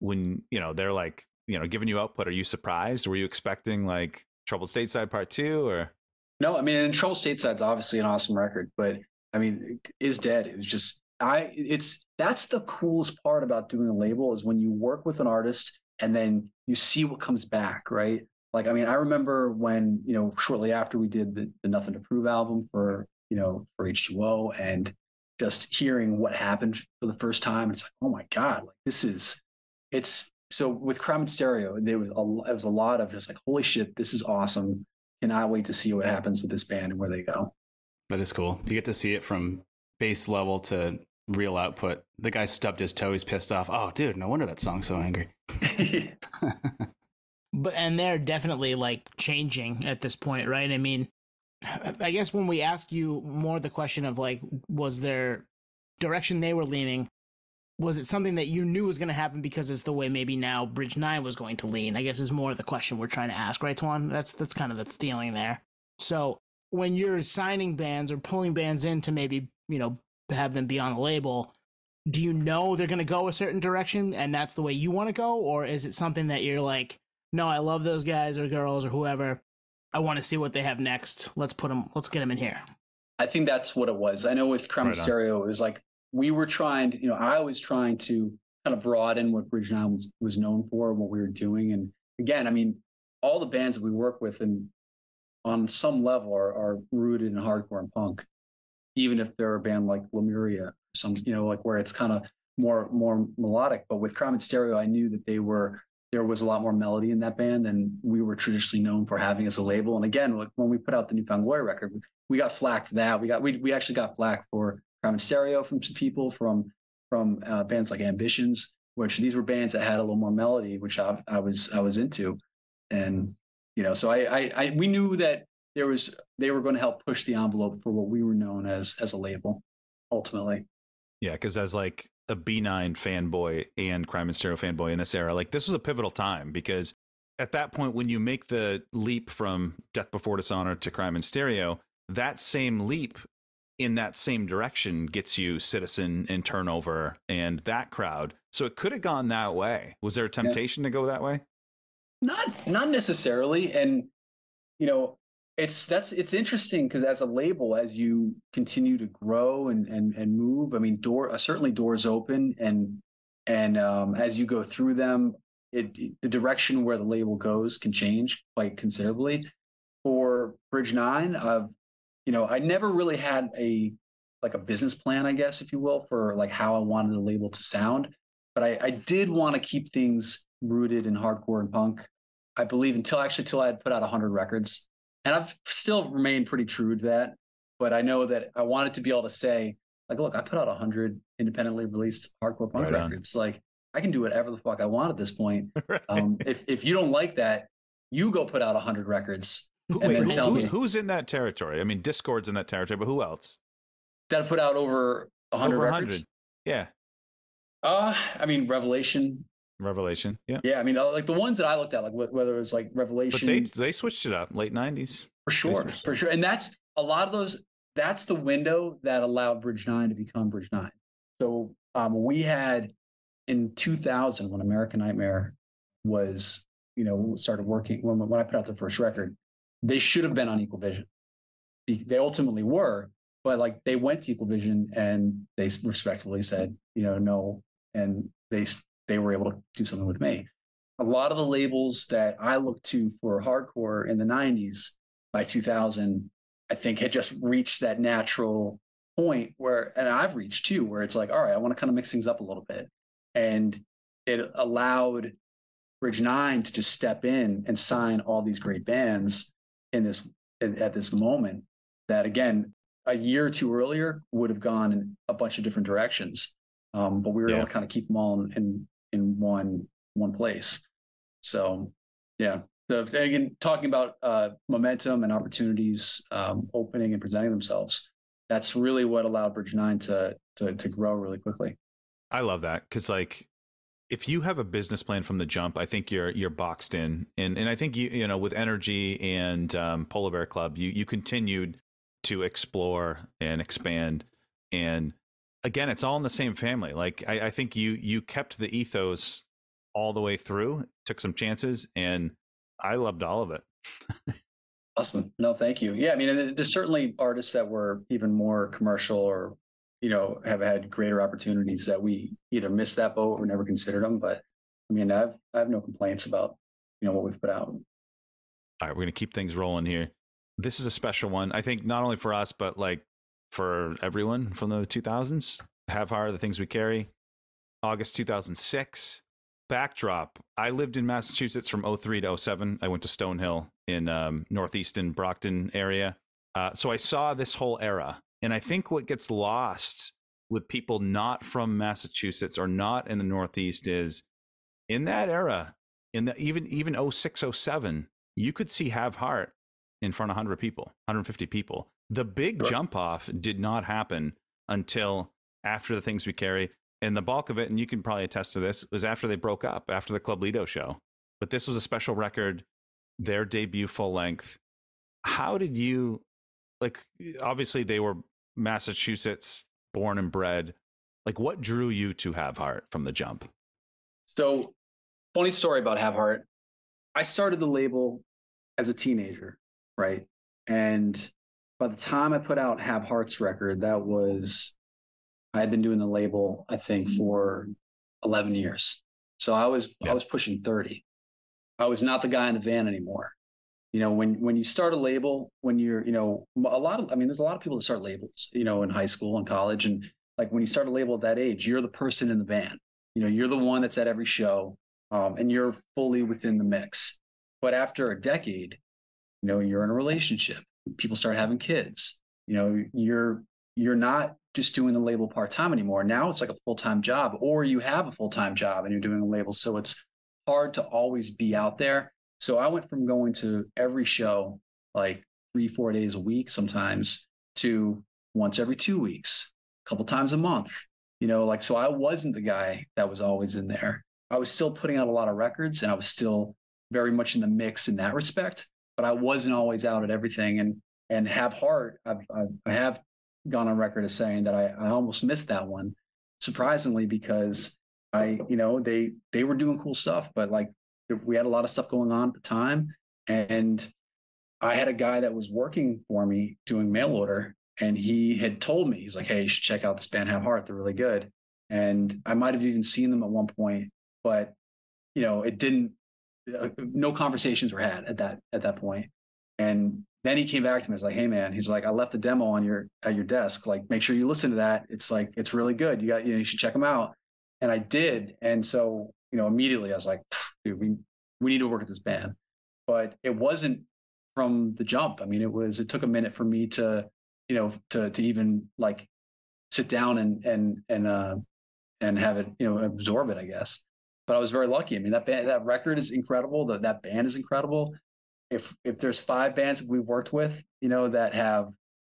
when you know they're like you know giving you output, are you surprised? Were you expecting like Troubled Stateside Part Two or? No, I mean, Troubled Stateside's obviously an awesome record, but I mean, is dead. It was just I. It's that's the coolest part about doing a label is when you work with an artist and then you see what comes back, right? Like, I mean, I remember when, you know, shortly after we did the, the Nothing to Prove album for, you know, for H2O and just hearing what happened for the first time, it's like, oh my God, like this is, it's so with Crime in Stereo, there was a, it was a lot of just like, holy shit, this is awesome. Cannot wait to see what happens with this band and where they go. That is cool. You get to see it from base level to real output. The guy stubbed his toe. He's pissed off. Oh, dude, no wonder that song's so angry. (laughs) (laughs) but and they're definitely like changing at this point, right? I mean, I guess when we ask you more the question of like, was there direction they were leaning? Was it something that you knew was going to happen because it's the way maybe now Bridge Nine was going to lean? I guess is more the question we're trying to ask, right, Twan? That's that's kind of the feeling there. So when you're signing bands or pulling bands in to maybe you know have them be on a label, do you know they're going to go a certain direction and that's the way you want to go, or is it something that you're like, no, I love those guys or girls or whoever. I want to see what they have next. Let's put them. Let's get them in here. I think that's what it was. I know with Crime right Stereo, it was like we were trying to, you know, I was trying to kind of broaden what Bridge Nine was, was known for, what we were doing. And again, I mean, all the bands that we work with and on some level are, are rooted in hardcore and punk, even if they're a band like Lemuria, some, you know, like where it's kind of more, more melodic. But with Crime Stereo, I knew that they were there was a lot more melody in that band than we were traditionally known for having as a label. And again, when we put out the New Found Glory record, we got flack for that. We got we we actually got flack for in Stereo from some people from from uh, bands like Ambitions, which these were bands that had a little more melody, which I, I was I was into, and you know, so I, I I we knew that there was they were going to help push the envelope for what we were known as as a label, ultimately. Yeah, because as like a B9 fanboy and Crime in Stereo fanboy in this era, like this was a pivotal time because at that point, when you make the leap from Death Before Dishonor to Crime in Stereo, that same leap in that same direction gets you Citizen and Turnover and that crowd. So it could have gone that way. Was there a temptation yeah. to go that way? Not, not necessarily. And you know, it's that's it's interesting because as a label as you continue to grow and and and move i mean door uh, certainly doors open and and um, as you go through them it the direction where the label goes can change quite considerably. For bridge nine of you know i never really had a like a business plan i guess if you will for like how i wanted the label to sound but i, I did want to keep things rooted in hardcore and punk i believe until actually until i had put out 100 records and I've still remained pretty true to that. But I know that I wanted to be able to say, like, look, I put out hundred independently released hardcore punk right records. Like, I can do whatever the fuck I want at this point. (laughs) right. um, if if you don't like that, you go put out hundred records and Wait, then who, tell who, me who's in that territory. I mean, Dischord's in that territory, but who else? That put out over hundred records. Yeah. Uh, I mean, Revelation, Revelation. Yeah. Yeah. I mean, uh, like the ones that I looked at, like whether it was like Revelation. But they they switched it up late nineties. For sure. For sure. And that's a lot of those. That's the window that allowed Bridge Nine to become Bridge Nine. So um, we had in 2000 when American Nightmare was, you know, started working when when I put out the first record, they should have been on Equal Vision. They ultimately were, but like they went to Equal Vision and they respectfully said, you know, no, and they they were able to do something with me. A lot of the labels that I looked to for hardcore in the 90s by 2000, I think had just reached that natural point where, and I've reached too, where it's like, all right, I want to kind of mix things up a little bit. And it allowed Bridge Nine to just step in and sign all these great bands in this at this moment that again a year or two earlier would have gone in a bunch of different directions Um, but we were Yeah. able to kind of keep them all in, in in one one place. So yeah. So again, talking about uh, momentum and opportunities um, opening and presenting themselves, that's really what allowed Bridge Nine to to to grow really quickly. I love that because like if you have a business plan from the jump, I think you're you're boxed in, and and I think you you know with Energy and um, Polar Bear Club, you you continued to explore and expand, and again, it's all in the same family. Like I, I think you you kept the ethos all the way through, took some chances, and I loved all of it. Awesome. No, thank you. Yeah, I mean, there's certainly artists that were even more commercial or, you know, have had greater opportunities that we either missed that boat or never considered them. But I mean, I've I have no complaints about, you know, what we've put out. All right, we're gonna keep things rolling here. This is a special one, I think, not only for us but like for everyone from the 2000s. Have Heart, the things we carry. August 2006. Backdrop. I lived in Massachusetts from 03 to 07. I went to Stonehill in um, northeastern Brockton area. Uh, so I saw this whole era. And I think what gets lost with people not from Massachusetts or not in the Northeast is in that era, in the even even 06, 07, you could see Have Heart in front of 100 people, 150 people. The big Sure. jump off did not happen until after the things we carry. And the bulk of it, and you can probably attest to this, was after they broke up, after the Club Lido show. But this was a special record, their debut full length. How did you, like, obviously they were Massachusetts born and bred. Like, what drew you to Have Heart from the jump? So, funny story about Have Heart. I started the label as a teenager, right? And by the time I put out Have Heart's record, that was I had been doing the label, I think, for 11 years. So I was Yeah. I was pushing 30. I was not the guy in the van anymore. You know, when when you start a label, when you're, you know, a lot of I mean, there's a lot of people that start labels, you know, in high school and college. And like when you start a label at that age, you're the person in the van. You know, you're the one that's at every show, um, and you're fully within the mix. But after a decade, you know, you're in a relationship. People start having kids. You know, you're you're not just doing the label part time anymore. Now it's like a full time job, or you have a full time job and you're doing a label. So it's hard to always be out there. So I went from going to every show like three, four days a week sometimes to once every two weeks, a couple times a month. You know, like so I wasn't the guy that was always in there. I was still putting out a lot of records and I was still very much in the mix in that respect, but I wasn't always out at everything. And and have heart, I've, I've I have gone on record as saying that I, I almost missed that one, surprisingly, because I, you know, they they were doing cool stuff, but like we had a lot of stuff going on at the time. And I had a guy that was working for me doing mail order, and he had told me, he's like, Hey, you should check out this band Have Heart. They're really good. And I might have even seen them at one point, but you know, it didn't uh, no conversations were had at that at that point. And then he came back to me. He's like, "Hey, man," he's like, "I left the demo on your at your desk. Like, make sure you listen to that. It's like it's really good. You got you know you should check them out." And I did. And so you know immediately I was like, "Dude, we we need to work with this band." But it wasn't from the jump. I mean, it was. It took a minute for me to you know to to even like sit down and and and uh and have it you know absorb it. I guess. But I was very lucky. I mean, that band, that record is incredible. That that band is incredible if if there's five bands that we've worked with, you know, that have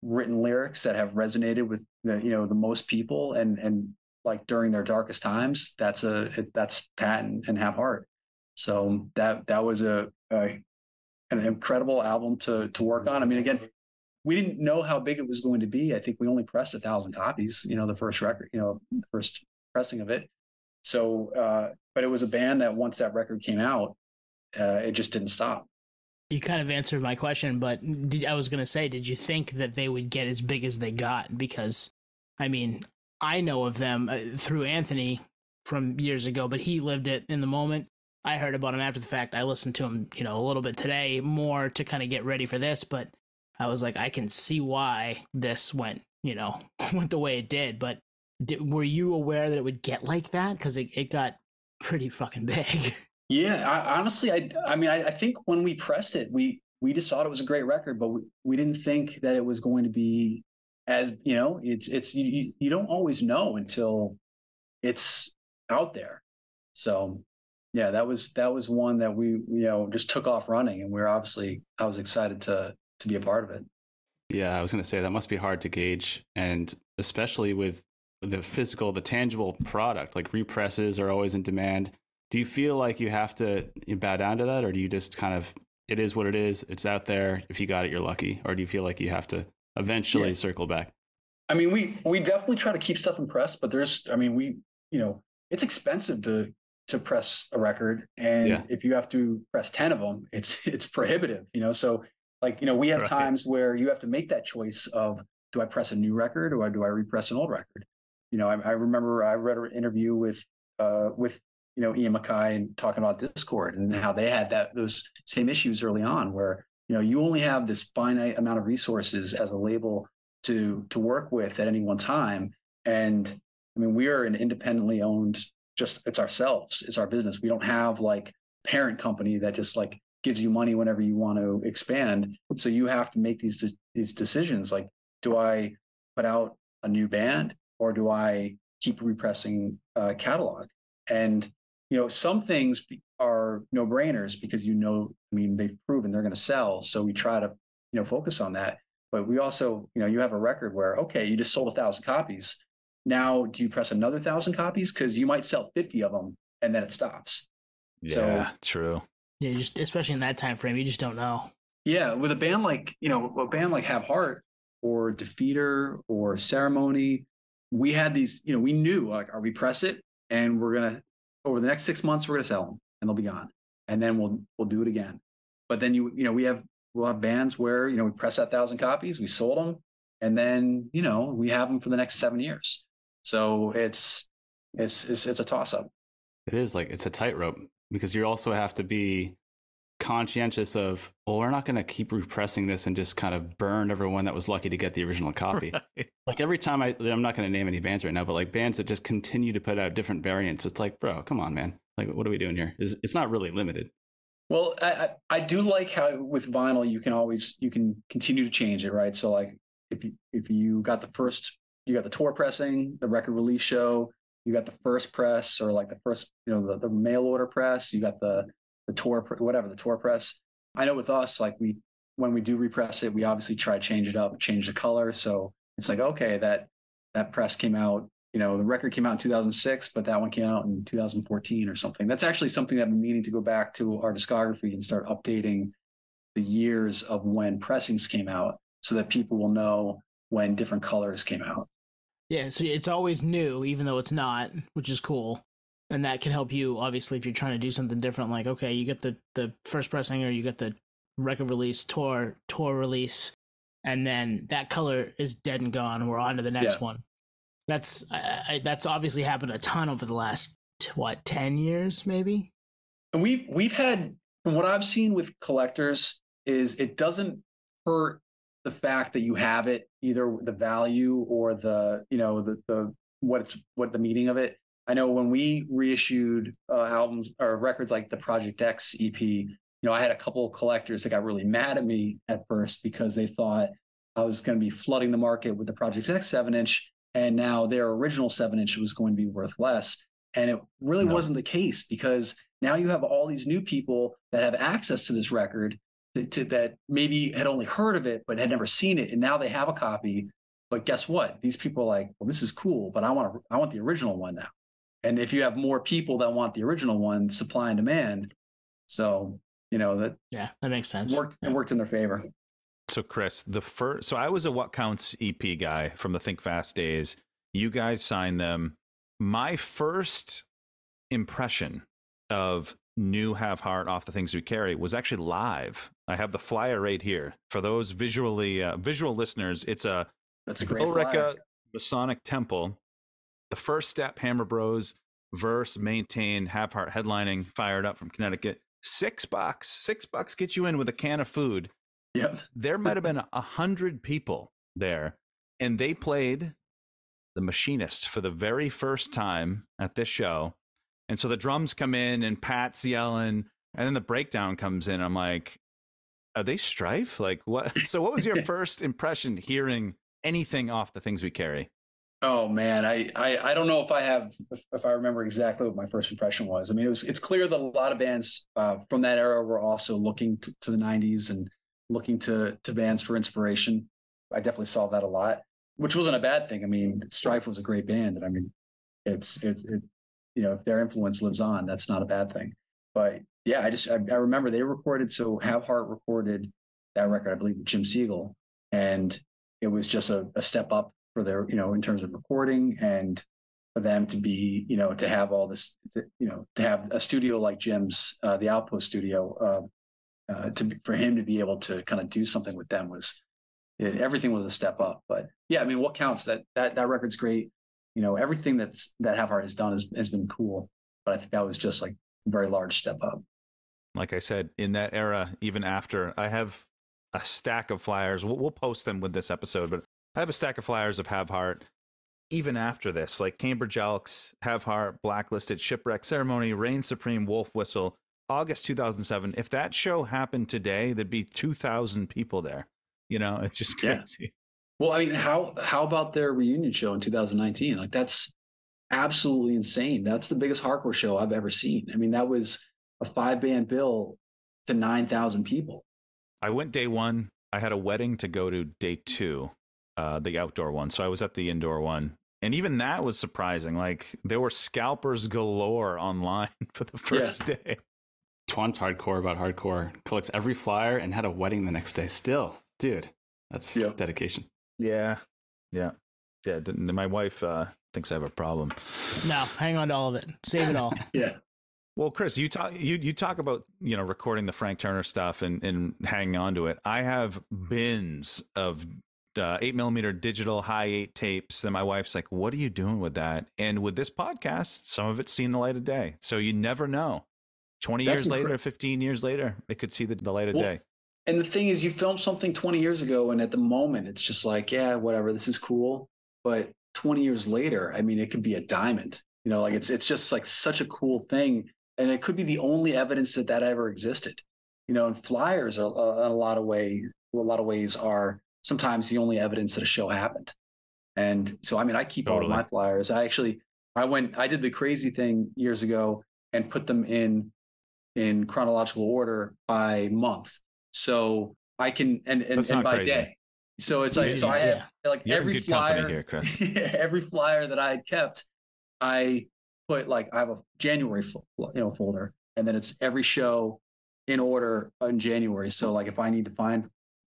written lyrics that have resonated with the you know the most people and and like during their darkest times, that's a that's Pat and, and Have Heart. So that that was a, a an incredible album to to work on. I mean, again, we didn't know how big it was going to be. I think we only pressed a thousand copies. You know, the first record, you know, the first pressing of it. So, uh, but it was a band that once that record came out, uh, it just didn't stop. You kind of answered my question, but did, I was going to say, did you think that they would get as big as they got? Because, I mean, I know of them uh, through Anthony from years ago, but he lived it in the moment. I heard about him after the fact. I listened to him, you know, a little bit today more to kind of get ready for this, but I was like, I can see why this went, you know, (laughs) went the way it did. But did, were you aware that it would get like that? Because it, it got pretty fucking (laughs) big. Yeah, I, honestly, I I mean, I, I think when we pressed it, we we just thought it was a great record, but we, we didn't think that it was going to be as you know. It's it's you, you don't always know until it's out there. So yeah, that was that was one that we you know just took off running, and we are obviously I was excited to to be a part of it. Yeah, I was going to say that must be hard to gauge, and especially with the physical, the tangible product, like represses are always in demand. Do you feel like you have to bow down to that, or do you just kind of it is what it is? It's out there. If you got it, you're lucky. Or do you feel like you have to eventually yeah. circle back? I mean, we we definitely try to keep stuff in press, but there's, I mean, we you know, it's expensive to to press a record, and yeah. if you have to press ten of them, it's (laughs) it's prohibitive. You know, so like you know, we have right. times where you have to make that choice of do I press a new record or do I repress an old record? You know, I, I remember I read an interview with uh, with you know Ian MacKaye and talking about Dischord and how they had that those same issues early on, where you know you only have this finite amount of resources as a label to to work with at any one time, and I mean we are an independently owned, just it's ourselves, it's our business. We don't have like parent company that just like gives you money whenever you want to expand. So you have to make these these decisions like, do I put out a new band or do I keep repressing uh, catalog? And you know, some things are no brainers because you know, I mean, they've proven they're going to sell. So we try to you know focus on that. But we also, you know, you have a record where okay, you just sold a thousand copies. Now, do you press another thousand copies because you might sell fifty of them and then it stops? Yeah, so, true. Yeah, just especially in that time frame, you just don't know. Yeah, with a band like you know a band like Have Heart or Defeater or Ceremony, we had these. You know, we knew like, are we press it and we're gonna over the next six months we're gonna sell them and they'll be gone, and then we'll we'll do it again. But then you you know we have we'll have bands where you know we press that thousand copies, we sold them, and then you know we have them for the next seven years. So it's it's it's, it's a toss up. It is like it's a tightrope because you also have to be conscientious of well we're not going to keep repressing this and just kind of burn everyone that was lucky to get the original copy. Right. like every time i i'm not going to name any bands right now but like bands that just continue to put out different variants it's like bro come on man. Like what are we doing here? It's, it's not really limited. Well I, I do like how with vinyl you can always you can continue to change it right? So like if you if you got the first you got the tour pressing the record release show you got the first press or like the first, you know, the, the mail order press, you got the, the tour, whatever, the tour press. I know with us, like we, when we do repress it, we obviously try to change it up, change the color. So it's like, okay, that, that press came out, you know, the record came out in 2006, but that one came out in 2014 or something. That's actually something that I've been meaning to go back to our discography and start updating the years of when pressings came out so that people will know when different colors came out. Yeah, so it's always new, even though it's not, which is cool. And that can help you, obviously, if you're trying to do something different. Like, okay, you get the the first pressing, or you get the record release, tour tour release, and then that color is dead and gone. We're on to the next yeah. one. That's I, that's obviously happened a ton over the last what ten years, maybe. And we've we've had from what I've seen with collectors is it doesn't hurt the fact that you have it either the value or the you know the the what it's what the meaning of it i know when we reissued uh, albums or records like the project x ep you know i had a couple of collectors that got really mad at me at first because they thought i was going to be flooding the market with the project x 7 inch and now their original 7 inch was going to be worth less and it really no. wasn't the case because now you have all these new people that have access to this record to, that maybe had only heard of it but had never seen it, and now they have a copy. But guess what? These people are like, well, this is cool, but I want to, I want the original one now. And if you have more people that want the original one, supply and demand. So you know that. Yeah, that makes sense. Worked it worked in their favor. So Chris, the first, so I was a What Counts EP guy from the Think Fast days. You guys signed them. My first impression of new Have Heart off the things we carry was actually live. I have the flyer right here for those visually uh, visual listeners. It's a that's a great Ulrika Masonic Temple. The first step, Hammer Bros, verse, maintain, Have Heart headlining, fired up from Connecticut. Six bucks, six bucks get you in with a can of food. Yep. there might have been a hundred people there, and they played the machinist for the very first time at this show and so the drums come in and Pat's yelling, and then the breakdown comes in. I'm like, are they strife? Like what? (laughs) So what was your (laughs) first impression hearing anything off the things we carry? Oh man, I, I I don't know if I have if, if I remember exactly what my first impression was. I mean, it was it's clear that a lot of bands uh, from that era were also looking to, to the '90s and looking to to bands for inspiration. I definitely saw that a lot, which wasn't a bad thing. I mean, Strife was a great band, and I mean, it's it's it, you know if their influence lives on, that's not a bad thing. But yeah, I just I, I remember they recorded so Have Heart recorded that record, I believe, with Jim Siegel, and it was just a, a step up for their, you know, in terms of recording and for them to be, you know, to have all this, you know, to have a studio like Jim's, uh, the Outpost Studio, uh, uh, to for him to be able to kind of do something with them was it, everything was a step up. But yeah, I mean, what counts? That that that record's great. You know, everything that's that Have Heart has done has has been cool. But I think that was just like a very large step up. Like I said, in that era, even after I have a stack of flyers, we'll, we'll post them with this episode, but I have a stack of flyers of Have Heart. Even after this, like Cambridge Elks, Have Heart, Blacklisted, Shipwreck Ceremony, Reign Supreme, Wolf Whistle, August 2007. If that show happened today, there'd be 2,000 people there. You know, it's just (laughs) Yeah. crazy. Well, I mean, how how about their reunion show in 2019? Like that's absolutely insane. That's the biggest hardcore show I've ever seen. I mean, that was a five band bill to 9,000 people. I went day one. I had a wedding to go to day two, uh, the outdoor one. So I was at the indoor one. And even that was surprising. Like there were scalpers galore online (laughs) for the first day. Twan's hardcore about hardcore. Collects every flyer and had a wedding the next day. Still, dude, that's Yep. dedication. Yeah. Yeah. Yeah. My wife uh, thinks I have a problem. No, hang on to all of it. Save it all. (laughs) Yeah. Well, Chris, you talk you you talk about you know recording the Frank Turner stuff and and hanging on to it. I have bins of uh, eight millimeter digital high eight tapes that my wife's like, "What are you doing with that?" And with this podcast, some of it's seen the light of day. So you never know. Twenty That's years later, fifteen years later, it could see the, the light of Well, day. And the thing is, you filmed something 20 years ago, and at the moment, it's just like, yeah, whatever, this is cool. But 20 years later, I mean, it could be a diamond. You know, like it's it's just like such a cool thing, and it could be the only evidence that that ever existed. You know, and flyers, are, uh, in a lot of way, a lot of ways, are sometimes the only evidence that a show happened. And so, I mean, I keep all of my flyers. I actually, I went, I did the crazy thing years ago and put them in in chronological order by month. So I can and and, and by crazy. day. So it's like so I have like You're every flyer here, Chris. (laughs) every flyer that I had kept, I put like I have a January you know folder, and then it's every show in order in January. So like if I need to find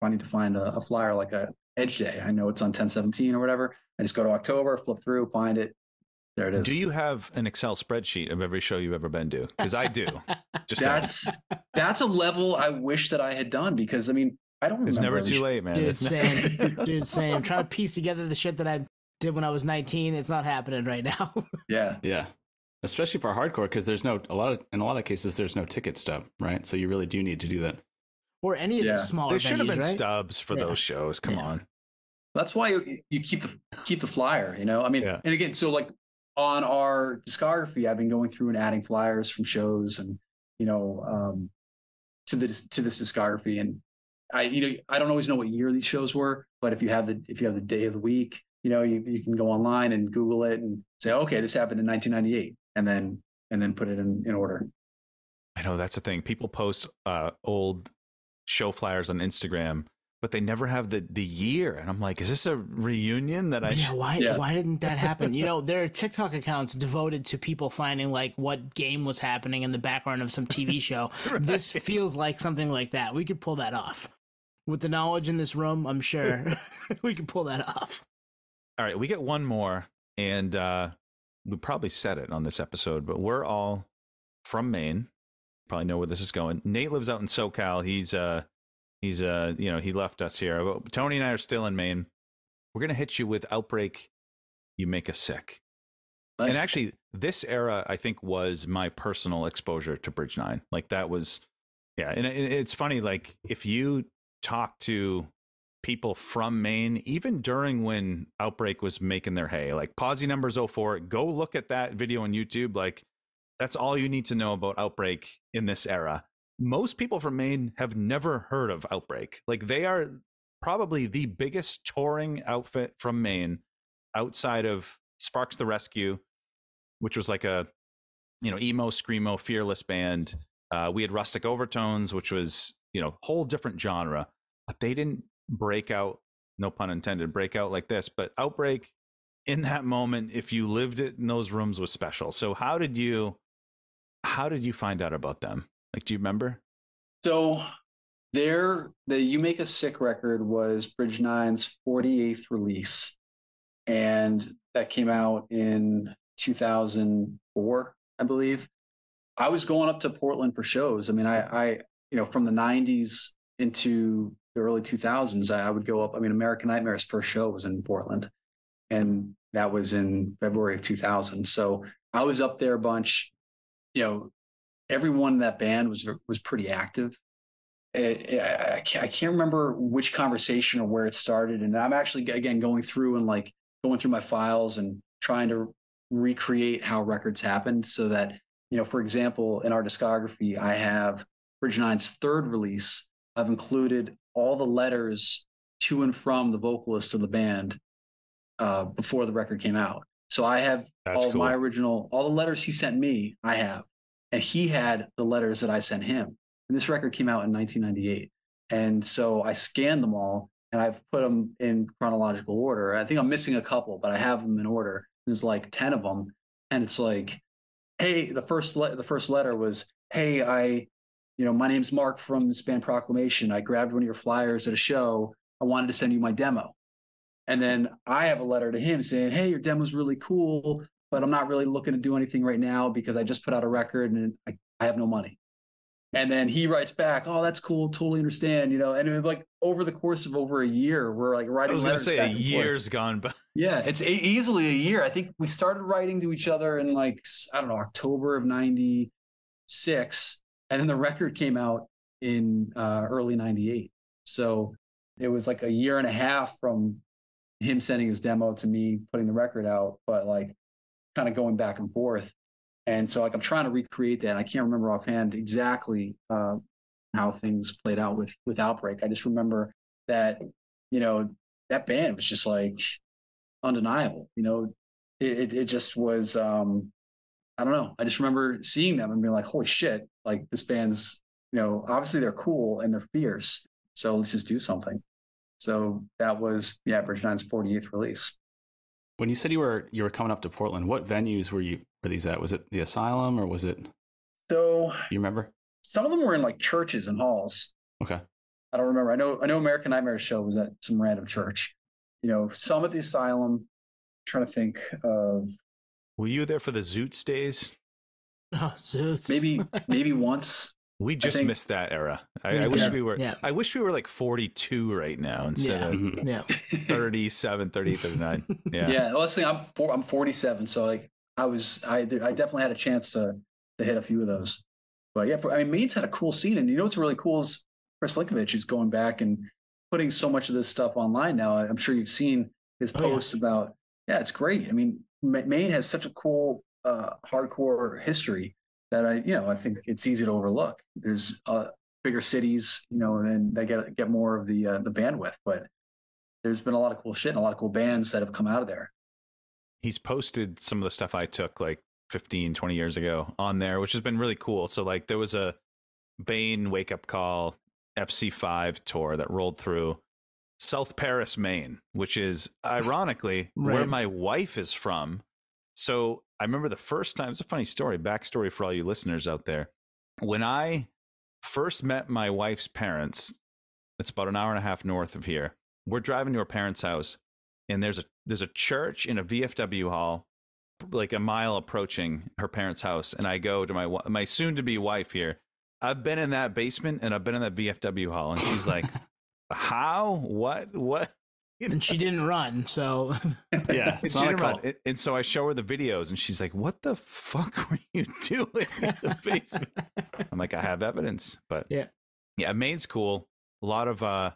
I need to find a, a flyer like a Edge Day, I know it's on ten seventeen or whatever. I just go to October, flip through, find it. There it is. Do you have an Excel spreadsheet of every show you've ever been to? Because I do. (laughs) Just saying. that's that's a level I wish that I had done because I mean I don't it's never too sh- late, man. Dude, It's ne- same. (laughs) Dude, same. Trying to piece together the shit that I did when I was 19. It's not happening right now. (laughs) Yeah, Yeah. Especially for hardcore, because there's no a lot of in a lot of cases there's no ticket stub, right? So you really do need to do that. Or any of Yeah. the smaller They should have been right? stubs for Yeah. those shows. Come Yeah. on. that's why you, you keep the keep the flyer. You know, I mean, Yeah. and again, so like on our discography, I've been going through and adding flyers from shows and you know um, to this to this discography, and I you know I don't always know what year these shows were, but if you have the if you have the day of the week, you know you you can go online and Google it and say, okay, this happened in 1998, and then and then put it in in order. I know that's the thing. People post uh, old show flyers on Instagram, but they never have the the year. And I'm like, is this a reunion that I? yeah, should- why Yeah. why didn't that happen? You (laughs) know, there are TikTok accounts devoted to people finding like what game was happening in the background of some TV (laughs) show. This feels like something like that. We could pull that off. With the knowledge in this room, I'm sure (laughs) we could pull that off. All right, we get one more, and uh, we probably said it on this episode, but we're all from Maine. Probably know where this is going. Nate lives out in SoCal. He's uh he's uh you know he left us here. But Tony and I are still in Maine. We're gonna hit you with outbreak. You make us sick. Nice. And actually, this era I think was my personal exposure to Bridge Nine. Like that was, yeah. And it, it's funny, like if you talk to people from Maine, even during when Outbreak was making their hay, like Posi Numbers 04, go look at that video on YouTube. Like that's all you need to know about Outbreak in this era. Most people from Maine have never heard of Outbreak. Like they are probably the biggest touring outfit from Maine outside of Sparks the Rescue, which was like a you know emo screamo fearless band. Uh, we had Rustic Overtones, which was you know whole different genre, but they didn't break out. No pun intended. Break out like this, but Outbreak in that moment, if you lived it in those rooms, was special. So how did you? How did you find out about them? Like, do you remember? So there, the You Make a Sick record was Bridge Nine's 48th release. And that came out in 2004, I believe. I was going up to Portland for shows. I mean, I, I you know, from the 90s into the early 2000s, I, I would go up. I mean, American Nightmare's first show was in Portland, and that was in February of 2000. So I was up there a bunch. You know, everyone in that band was was pretty active. I, can't, I can't remember which conversation or where it started, and I'm actually again going through and like going through my files and trying to recreate how records happened, so that you know, for example, in our discography, I have Bridge Nine's third release. I've included all the letters to and from the vocalist of the band uh, before the record came out. So I have That's all cool. my original, all the letters he sent me, I have and he had the letters that I sent him. And this record came out in 1998. And so I scanned them all and I've put them in chronological order. I think I'm missing a couple, but I have them in order. There's like 10 of them. And it's like, hey, the first le- the first letter was, hey, I, you know, my name's Mark from this band Proclamation. I grabbed one of your flyers at a show. I wanted to send you my demo. And then I have a letter to him saying, hey, your demo's really cool but I'm not really looking to do anything right now because I just put out a record and I, I have no money. And then he writes back, "Oh, that's cool. Totally understand." You know, and it was like over the course of over a year, we're like writing. I was going to say a and forth. year's gone by. Yeah, it's a- easily a year. I think we started writing to each other in like I don't know October of '96, and then the record came out in uh, early '98. So it was like a year and a half from him sending his demo to me putting the record out, but like kind of going back and forth. And so like I'm trying to recreate that. I can't remember offhand exactly uh, how things played out with with Outbreak. I just remember that you know that band was just like undeniable. You know, it it, just was. Um, I don't know. I just remember seeing them and being like, "Holy shit!" Like this band's, you know, obviously they're cool and they're fierce. So let's just do something. So that was yeah, Bridge Nine's 48th release. When you said you were you were coming up to Portland, what venues were you were these at? Was it the Asylum or was it? So You remember? some of them were in like churches and halls. Okay. I don't remember. I know I know American Nightmare show was at some random church. You know, some at the asylum. trying to think of Were you there for the (laughs) oh, Zootz days? Oh, Zeus. maybe (laughs) maybe once. We just think- missed that era. I, Yeah. I wish we were. Yeah. I wish we were like 42 right now instead Yeah. of Mhm. Yeah. (laughs) 37, 38, 39. Yeah. Yeah. Well, let's think. I'm four, I'm 47, so like I was I I definitely had a chance to to hit a few of those. But yeah, for, I mean, Maine's had a cool scene, and you know what's really cool is Chris Linkovich is going back and putting so much of this stuff online now. I'm sure you've seen his Oh, yeah. posts about. Yeah, it's great. I mean, Maine has such a cool uh, hardcore history that I, you know, I think it's easy to overlook. There's uh, bigger cities, you know, and they get get more of the uh, the bandwidth, but there's been a lot of cool shit and a lot of cool bands that have come out of there. He's posted some of the stuff I took like 15, 20 years ago on there, which has been really cool. So, like, there was a Bane wake up call FC5 tour that rolled through South Paris, Maine, which is (laughs) ironically where my wife is from. So I remember the first time, it's a funny story, backstory for all you listeners out there. When I first met my wife's parents, it's about an hour and a half north of here. We're driving to her parents' house, and there's a there's a church in a VFW hall, like a mile approaching her parents' house. And I go to my my soon to be wife here. I've been in that basement and I've been in that VFW hall, and she's like, (laughs) "How? What? What?" (laughs) You and she didn't run, so (laughs) Yeah, And, it's she not a didn't run. And- and so I show her the videos, and she's like, "What the fuck (laughs) were you doing in the basement?" I'm like, "I have evidence." But Yeah. yeah, Maine's cool. A lot of uh,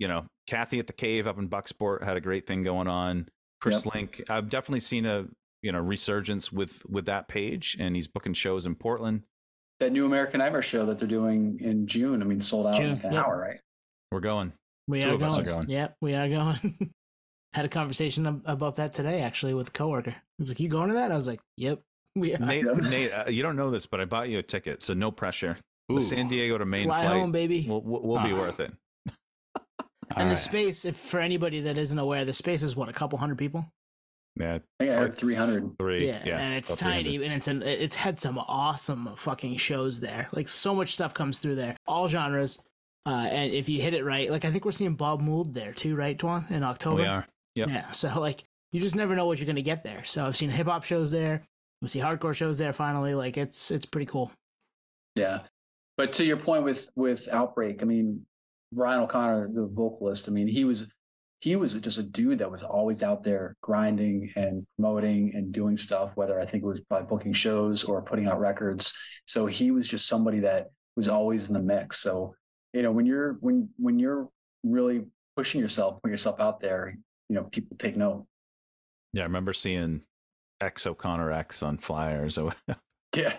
you know, Kathy at the cave up in Bucksport had a great thing going on. Chris Link, I've definitely seen a you know resurgence with with that page, and he's booking shows in Portland. That new American Nightmare show that they're doing in June. I mean, sold out in like an yeah. hour, right? We're going. We Two are going. are going. Yep, we are going. (laughs) Had a conversation about that today, actually, with a coworker. He's like, "You going to that?" I was like, "Yep." We are. Nate, (laughs) Nate uh, you don't know this, but I bought you a ticket, so no pressure. Ooh. The San Diego to Maine Fly flight home, baby. will will, will be Ah. worth it. (laughs) and All the space, if for anybody that isn't aware, the space is what a couple hundred people. Yeah, I think I heard like 300. Three. Yeah, Yeah, and it's tiny, and it's an it's had some awesome fucking shows there. Like so much stuff comes through there, all genres. Uh, and if you hit it right, like I think we're seeing Bob Mould there too, right, Twan, in October. We are. Yep. Yeah, so like you just never know what you're gonna get there. So I've seen hip hop shows there. We see hardcore shows there. Finally, like it's it's pretty cool. Yeah. But to your point with with Outbreak, I mean, Ryan O'Connor, the vocalist, I mean, he was he was just a dude that was always out there grinding and promoting and doing stuff, whether I think it was probably booking shows or putting out records. So he was just somebody that was always in the mix. So, you know, when you're when when you're really pushing yourself, putting yourself out there, you know, people take note. Yeah, I remember seeing X O'Connor X on flyers. or. (laughs) Yeah.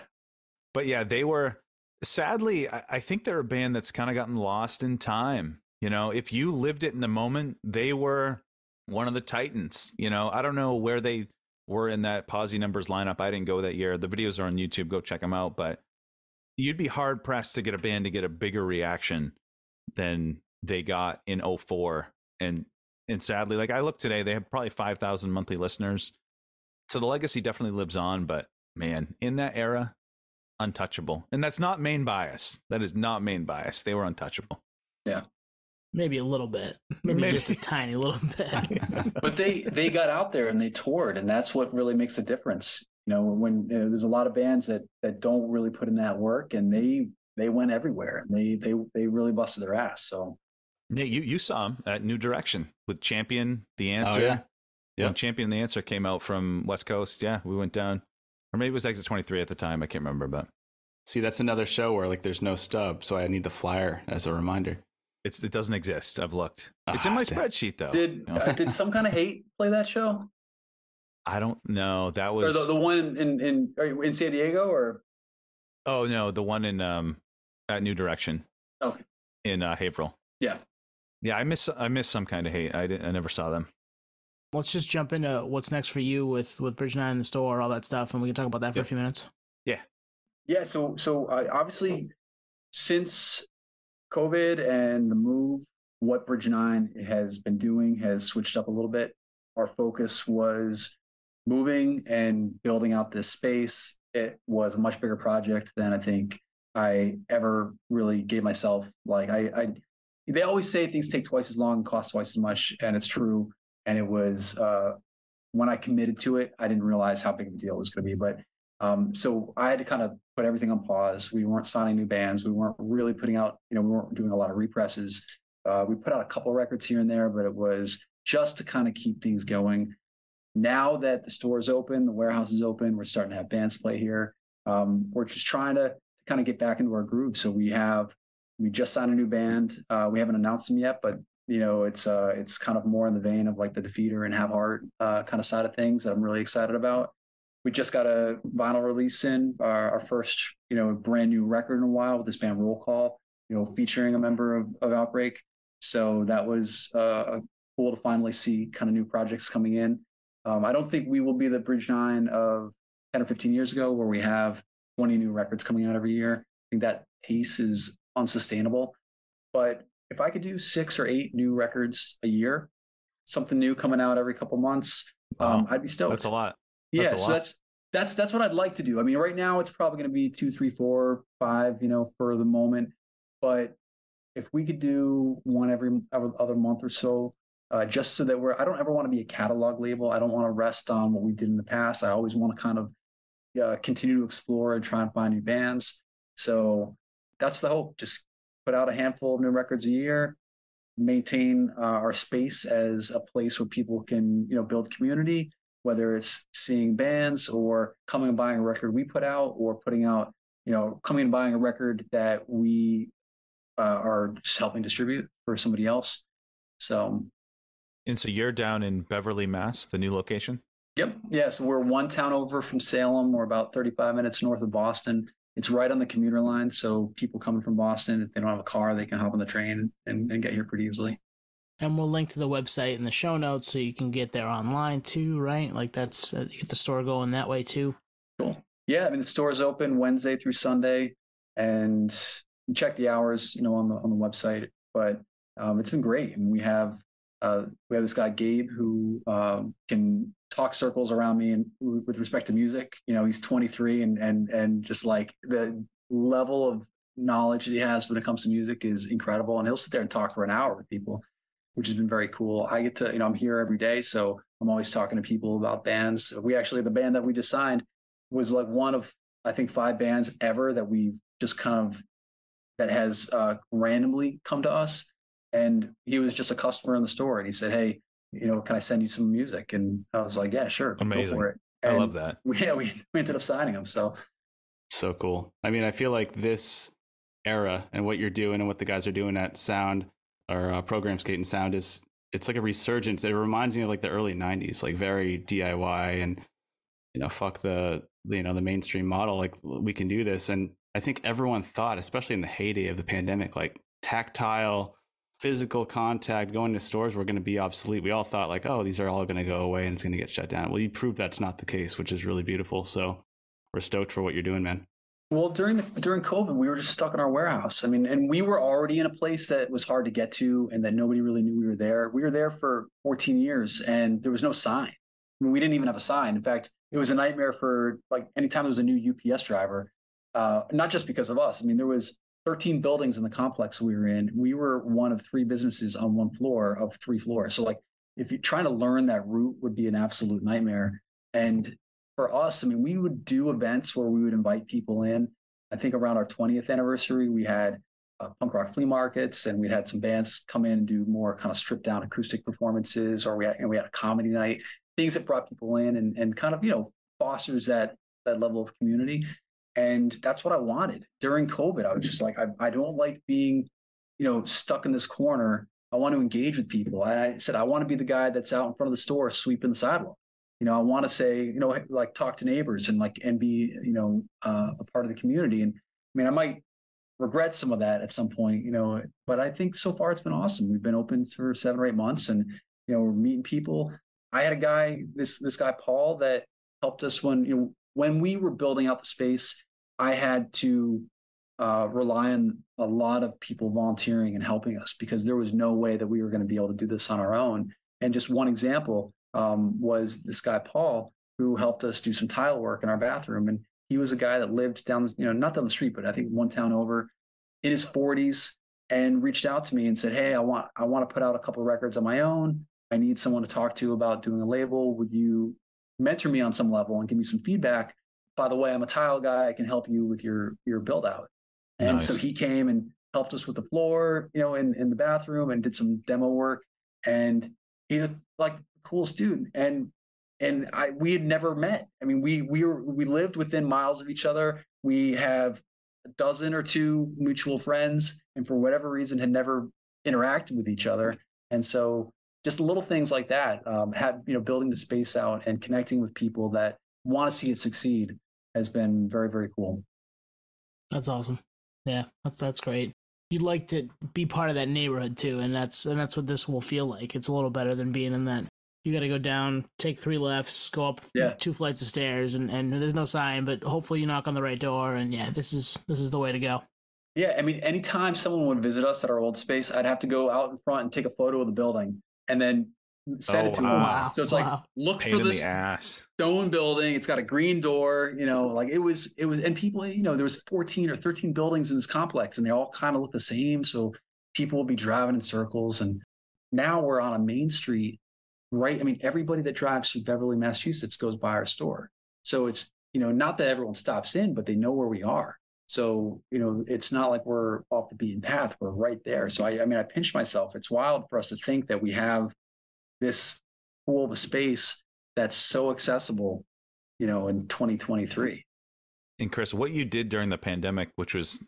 but yeah, they were sadly, I, I think they're a band that's kind of gotten lost in time. You know, if you lived it in the moment, they were one of the titans. You know, I don't know where they were in that Posi Numbers lineup. I didn't go that year. The videos are on YouTube. Go check them out. But you'd be hard pressed to get a band to get a bigger reaction than they got in 04. And and sadly, like I look today, they have probably 5,000 monthly listeners. So the legacy definitely lives on. But man, in that era, untouchable. And that's not main bias. That is not main bias. They were untouchable. Yeah. Maybe a little bit, (laughs) maybe, Maybe. just a tiny little bit. (laughs) but they they got out there and they toured and that's what really makes a difference you know when you know, there's a lot of bands that that don't really put in that work and they they went everywhere and they they they really busted their ass so Nate, you, you saw him at New Direction with Champion the answer Oh, Answer. yeah. When Champion the Answer came out from West Coast. Yeah, we went down. Or maybe it was Exit 23 at the time. I can't remember, but See, that's another show where like there's no stub, so I need the flyer as a reminder. it's, it doesn't exist. I've looked. It's in Ah, my damn. spreadsheet, though. did you know? uh, did some kind of (laughs) hate play that show I don't know. That or was. the, the one in in in San Diego or oh, no. The one in um at New Direction. Okay. In uh, Haverhill. Yeah. Yeah, I miss I miss some kind of hate. I didn't. I never saw them. Let's just jump into what's next for you with with Bridge Nine in the store, all that stuff, and we can talk about that for Yep. a few minutes. Yeah. Yeah, so so uh, obviously since COVID and the move, what Bridge Nine has been doing has switched up a little bit. Our focus was moving and building out this space. It was a much bigger project than I think I ever really gave myself. Like I, I they always say things take twice as long, cost twice as much, and it's true. And it was uh, when I committed to it, I didn't realize how big of a deal it was going to be. But um, so I had to kind of put everything on pause. We weren't signing new bands. We weren't really putting out, you know, we weren't doing a lot of represses. Uh, we put out a couple records here and there, but it was just to kind of keep things going. Now that the store is open, the warehouse is open, we're starting to have bands play here. Um, we're just trying to kind of get back into our groove. So we have, we just signed a new band. Uh, we haven't announced them yet, but you know, it's uh, it's kind of more in the vein of like the Defeater and Have Heart uh, kind of side of things that I'm really excited about we just got a vinyl release in our, our first you know brand new record in a while with this band roll call you know featuring a member of, of outbreak so that was uh, cool to finally see kind of new projects coming in um, i don't think we will be the bridge nine of 10 or 15 years ago where we have 20 new records coming out every year i think that pace is unsustainable but if i could do six or eight new records a year something new coming out every couple months um, Wow. i'd be stoked That's a lot. yeah, That's a so lot. that's that's that's what I'd like to do. I mean, right now it's probably going to be two, three, four, five, you know, for the moment. But if we could do one every other month or so, uh, just so that we're, I don't ever want to be a catalog label. I don't want to rest on what we did in the past. I always want to kind of uh, continue to explore and try and find new bands. So that's the hope. Just put out a handful of new records a year, maintain uh, our space as a place where people can, you know, build community whether it's seeing bands or coming and buying a record we put out or putting out, you know, coming and buying a record that we uh, are just helping distribute for somebody else. So, And so you're down in Beverly, Mass, the new location. yep. Yeah. So we're one town over from Salem. We're about 35 minutes north of Boston. It's right on the commuter line. So people coming from Boston, if they don't have a car, they can hop on the train and, and get here pretty easily. And we'll link to the website in the show notes so you can get there online too, right? Like that's uh, you get the store going that way too. Cool. Yeah, I mean the store is open Wednesday through Sunday, and check the hours, you know, on the on the website. But um, it's been great. I mean, we have uh, we have this guy Gabe who um, can talk circles around me and with respect to music. You know, he's 23 and and and just like the level of knowledge that he has when it comes to music is incredible. And he'll sit there and talk for an hour with people, which has been very cool. I get to, you know, I'm here every day, so I'm always talking to people about bands. We actually the band that we just signed was like one of I think five bands ever that we've just kind of that has uh, randomly come to us. And he was just a customer in the store, and he said, "Hey, you know, can I send you some music?" And I was like, "Yeah, sure, amazing." I love that. (laughs) We, yeah, we, we ended up signing him. So so cool. I mean, I feel like this era and what you're doing and what the guys are doing at Sound or uh, Program Skate and Sound is it's like a resurgence. It reminds me of like the early '90s, like very DIY and you know, fuck the you know the mainstream model. Like we can do this, and I think everyone thought, especially in the heyday of the pandemic, like tactile, physical contact, going to stores were going to be obsolete. We all thought like, oh, these are all going to go away and it's going to get shut down. Well, you proved that's not the case, which is really beautiful. So we're stoked for what you're doing, man. Well, during the during COVID, we were just stuck in our warehouse. I mean, and we were already in a place that was hard to get to, and that nobody really knew we were there. We were there for 14 years, and there was no sign. I mean, we didn't even have a sign. In fact, it was a nightmare for like anytime there was a new UPS driver. Uh, not just because of us. I mean, there was 13 buildings in the complex we were in. We were one of three businesses on one floor of three floors. So like, if you're trying to learn that route, would be an absolute nightmare. And for us, I mean, we would do events where we would invite people in. I think around our 20th anniversary, we had uh, punk rock flea markets, and we had some bands come in and do more kind of stripped down acoustic performances, or we had, and we had a comedy night, things that brought people in and, and kind of you know fosters that that level of community. And that's what I wanted during COVID. I was just like, I, I don't like being, you know, stuck in this corner. I want to engage with people. And I said, I want to be the guy that's out in front of the store sweeping the sidewalk you know, I want to say, you know, like talk to neighbors and like and be, you know, uh, a part of the community. And I mean, I might regret some of that at some point, you know, but I think so far it's been awesome. We've been open for seven or eight months, and you know, we're meeting people. I had a guy, this this guy Paul, that helped us when you know when we were building out the space. I had to uh, rely on a lot of people volunteering and helping us because there was no way that we were going to be able to do this on our own. And just one example, um, was this guy Paul who helped us do some tile work in our bathroom, and he was a guy that lived down, you know, not down the street, but I think one town over, in his 40s, and reached out to me and said, "Hey, I want I want to put out a couple records on my own. I need someone to talk to about doing a label. Would you mentor me on some level and give me some feedback? By the way, I'm a tile guy. I can help you with your your build out." And nice. so he came and helped us with the floor, you know, in in the bathroom and did some demo work. And he's a, like cool student and and I we had never met. I mean, we we were we lived within miles of each other. We have a dozen or two mutual friends, and for whatever reason, had never interacted with each other. And so, just little things like that, um, have you know, building the space out and connecting with people that want to see it succeed has been very very cool. That's awesome. Yeah, that's that's great. You'd like to be part of that neighborhood too, and that's and that's what this will feel like. It's a little better than being in that you got to go down, take three lefts, go up yeah. two flights of stairs, and, and there's no sign, but hopefully you knock on the right door, and yeah, this is this is the way to go. Yeah, I mean, anytime someone would visit us at our old space, I'd have to go out in front and take a photo of the building, and then send oh, it to wow. them. So it's like, look Pain for this stone building. It's got a green door. You know, like it was, it was, and people, you know, there was 14 or 13 buildings in this complex, and they all kind of look the same. So people will be driving in circles, and now we're on a main street right? I mean, everybody that drives through Beverly, Massachusetts goes by our store. So it's, you know, not that everyone stops in, but they know where we are. So, you know, it's not like we're off the beaten path. We're right there. So, I, I mean, I pinch myself. It's wild for us to think that we have this pool of a space that's so accessible, you know, in 2023. And Chris, what you did during the pandemic, which was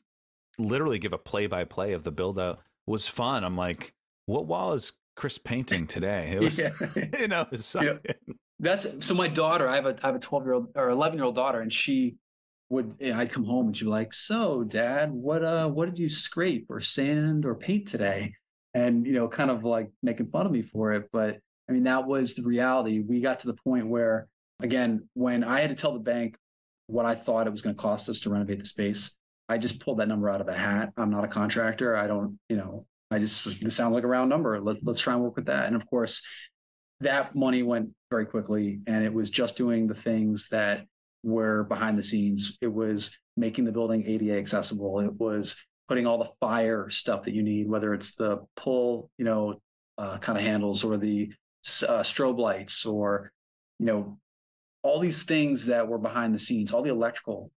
literally give a play by play of the build out, was fun. I'm like, what wall is Chris painting today. It (laughs) was, yeah. (laughs) you know, yeah. that's so. My daughter, I have a I have a twelve year old or eleven year old daughter, and she would know, I'd come home and she'd be like, "So, Dad, what uh what did you scrape or sand or paint today?" and you know, kind of like making fun of me for it. But I mean, that was the reality. We got to the point where, again, when I had to tell the bank what I thought it was going to cost us to renovate the space, I just pulled that number out of a hat. I'm not a contractor. I don't, you know, I just sounds like a round number. Let, let's try and work with that. And of course, that money went very quickly, and it was just doing the things that were behind the scenes. It was making the building ADA accessible. It was putting all the fire stuff that you need, whether it's the pull, you know, uh, kind of handles or the uh, strobe lights or, you know, all these things that were behind the scenes, all the electrical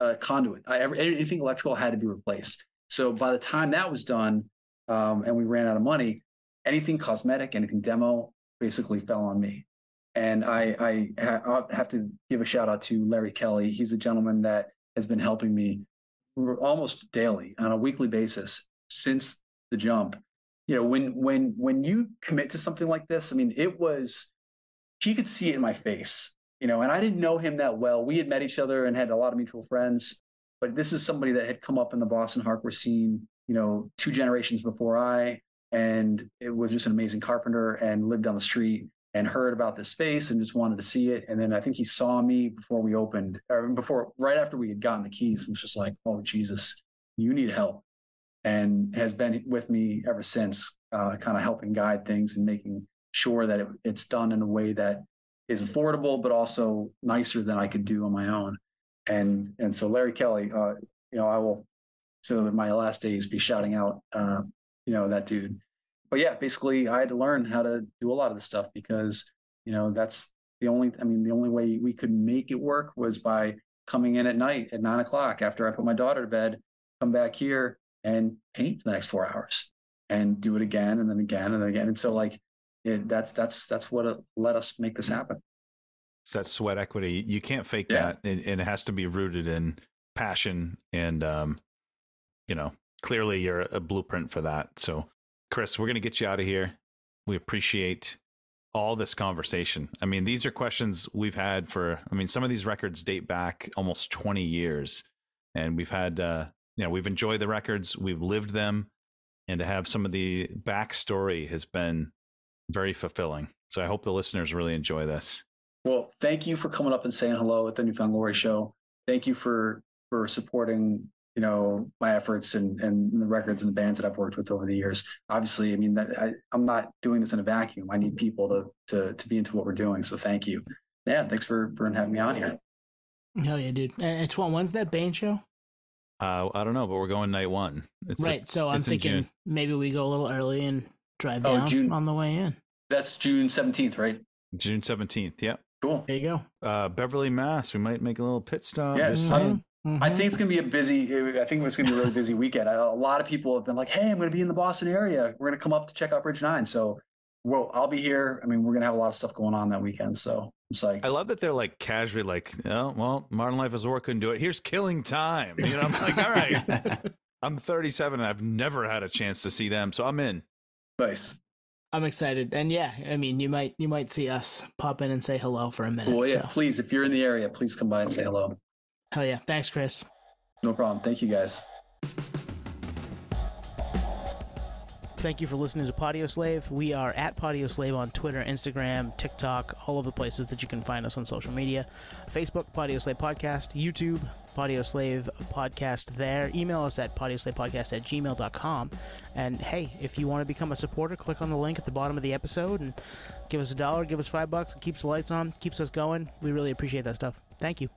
uh, conduit, I, anything electrical had to be replaced. So by the time that was done, um, and we ran out of money, anything cosmetic, anything demo, basically fell on me. And I, I, I have to give a shout out to Larry Kelly. He's a gentleman that has been helping me almost daily on a weekly basis since the jump. You know, when when when you commit to something like this, I mean, it was he could see it in my face, you know, and I didn't know him that well. We had met each other and had a lot of mutual friends, but this is somebody that had come up in the Boston hardcore scene, you know, two generations before I, and it was just an amazing carpenter and lived down the street and heard about this space and just wanted to see it. And then I think he saw me before we opened, or before, right after we had gotten the keys, and was just like, "Oh Jesus, you need help," and has been with me ever since, uh, kind of helping guide things and making sure that it, it's done in a way that is affordable, but also nicer than I could do on my own. And and so Larry Kelly, uh, you know, I will so in my last days be shouting out, uh, you know, that dude but yeah, basically I had to learn how to do a lot of this stuff because, you know, that's the only, I mean, the only way we could make it work was by coming in at night at nine o'clock after I put my daughter to bed, come back here and paint for the next four hours and do it again and then again and then again. And so like, it, that's, that's, that's what let us make this happen. It's that sweat equity. You can't fake yeah. that. And, and it has to be rooted in passion and, um, you know, clearly you're a blueprint for that. So Chris, we're going to get you out of here. We appreciate all this conversation. I mean, these are questions we've had for, I mean, some of these records date back almost 20 years. And we've had, uh, you know, we've enjoyed the records, we've lived them. And to have some of the backstory has been very fulfilling. So I hope the listeners really enjoy this. Well, thank you for coming up and saying hello at the New Found Glory show. Thank you for for supporting you know my efforts and and the records and the bands that I've worked with over the years. Obviously, I mean that I, I'm not doing this in a vacuum. I need people to to to be into what we're doing. So thank you. Yeah, thanks for for having me on here. Hell yeah, dude. And one. When's that band show? Uh, I don't know, but we're going night one. It's right. A, so I'm thinking maybe we go a little early and drive oh, down June, on the way in. That's June 17th, right? June 17th. Yep. Cool. There you go. Uh, Beverly, Mass. We might make a little pit stop. Yeah. Mm-hmm. Mm-hmm. I think it's going to be a busy. I think it's going to be a really busy weekend. A lot of people have been like, "Hey, I'm going to be in the Boston area. We're going to come up to check out Bridge Nine." So, well, I'll be here. I mean, we're going to have a lot of stuff going on that weekend. So I'm psyched. I love that they're like casually like, "Oh, well, Modern Life is War couldn't do it. Here's Killing Time." You know, I'm like, "All right." (laughs) I'm 37 and I've never had a chance to see them, so I'm in. Nice. I'm excited, and yeah, I mean, you might you might see us pop in and say hello for a minute. Well, yeah, so. please, if you're in the area, please come by and say hello. Hell yeah! Thanks, Chris. No problem. Thank you, guys. Thank you for listening to Podioslave. We are at Podioslave on Twitter, Instagram, TikTok, all of the places that you can find us on social media. Facebook, Podioslave Podcast, YouTube, Podioslave Podcast there. Email us at podioslavepodcast at gmail.com. And hey, if you want to become a supporter, click on the link at the bottom of the episode and give us a dollar, give us five bucks. It keeps the lights on, keeps us going. We really appreciate that stuff. Thank you.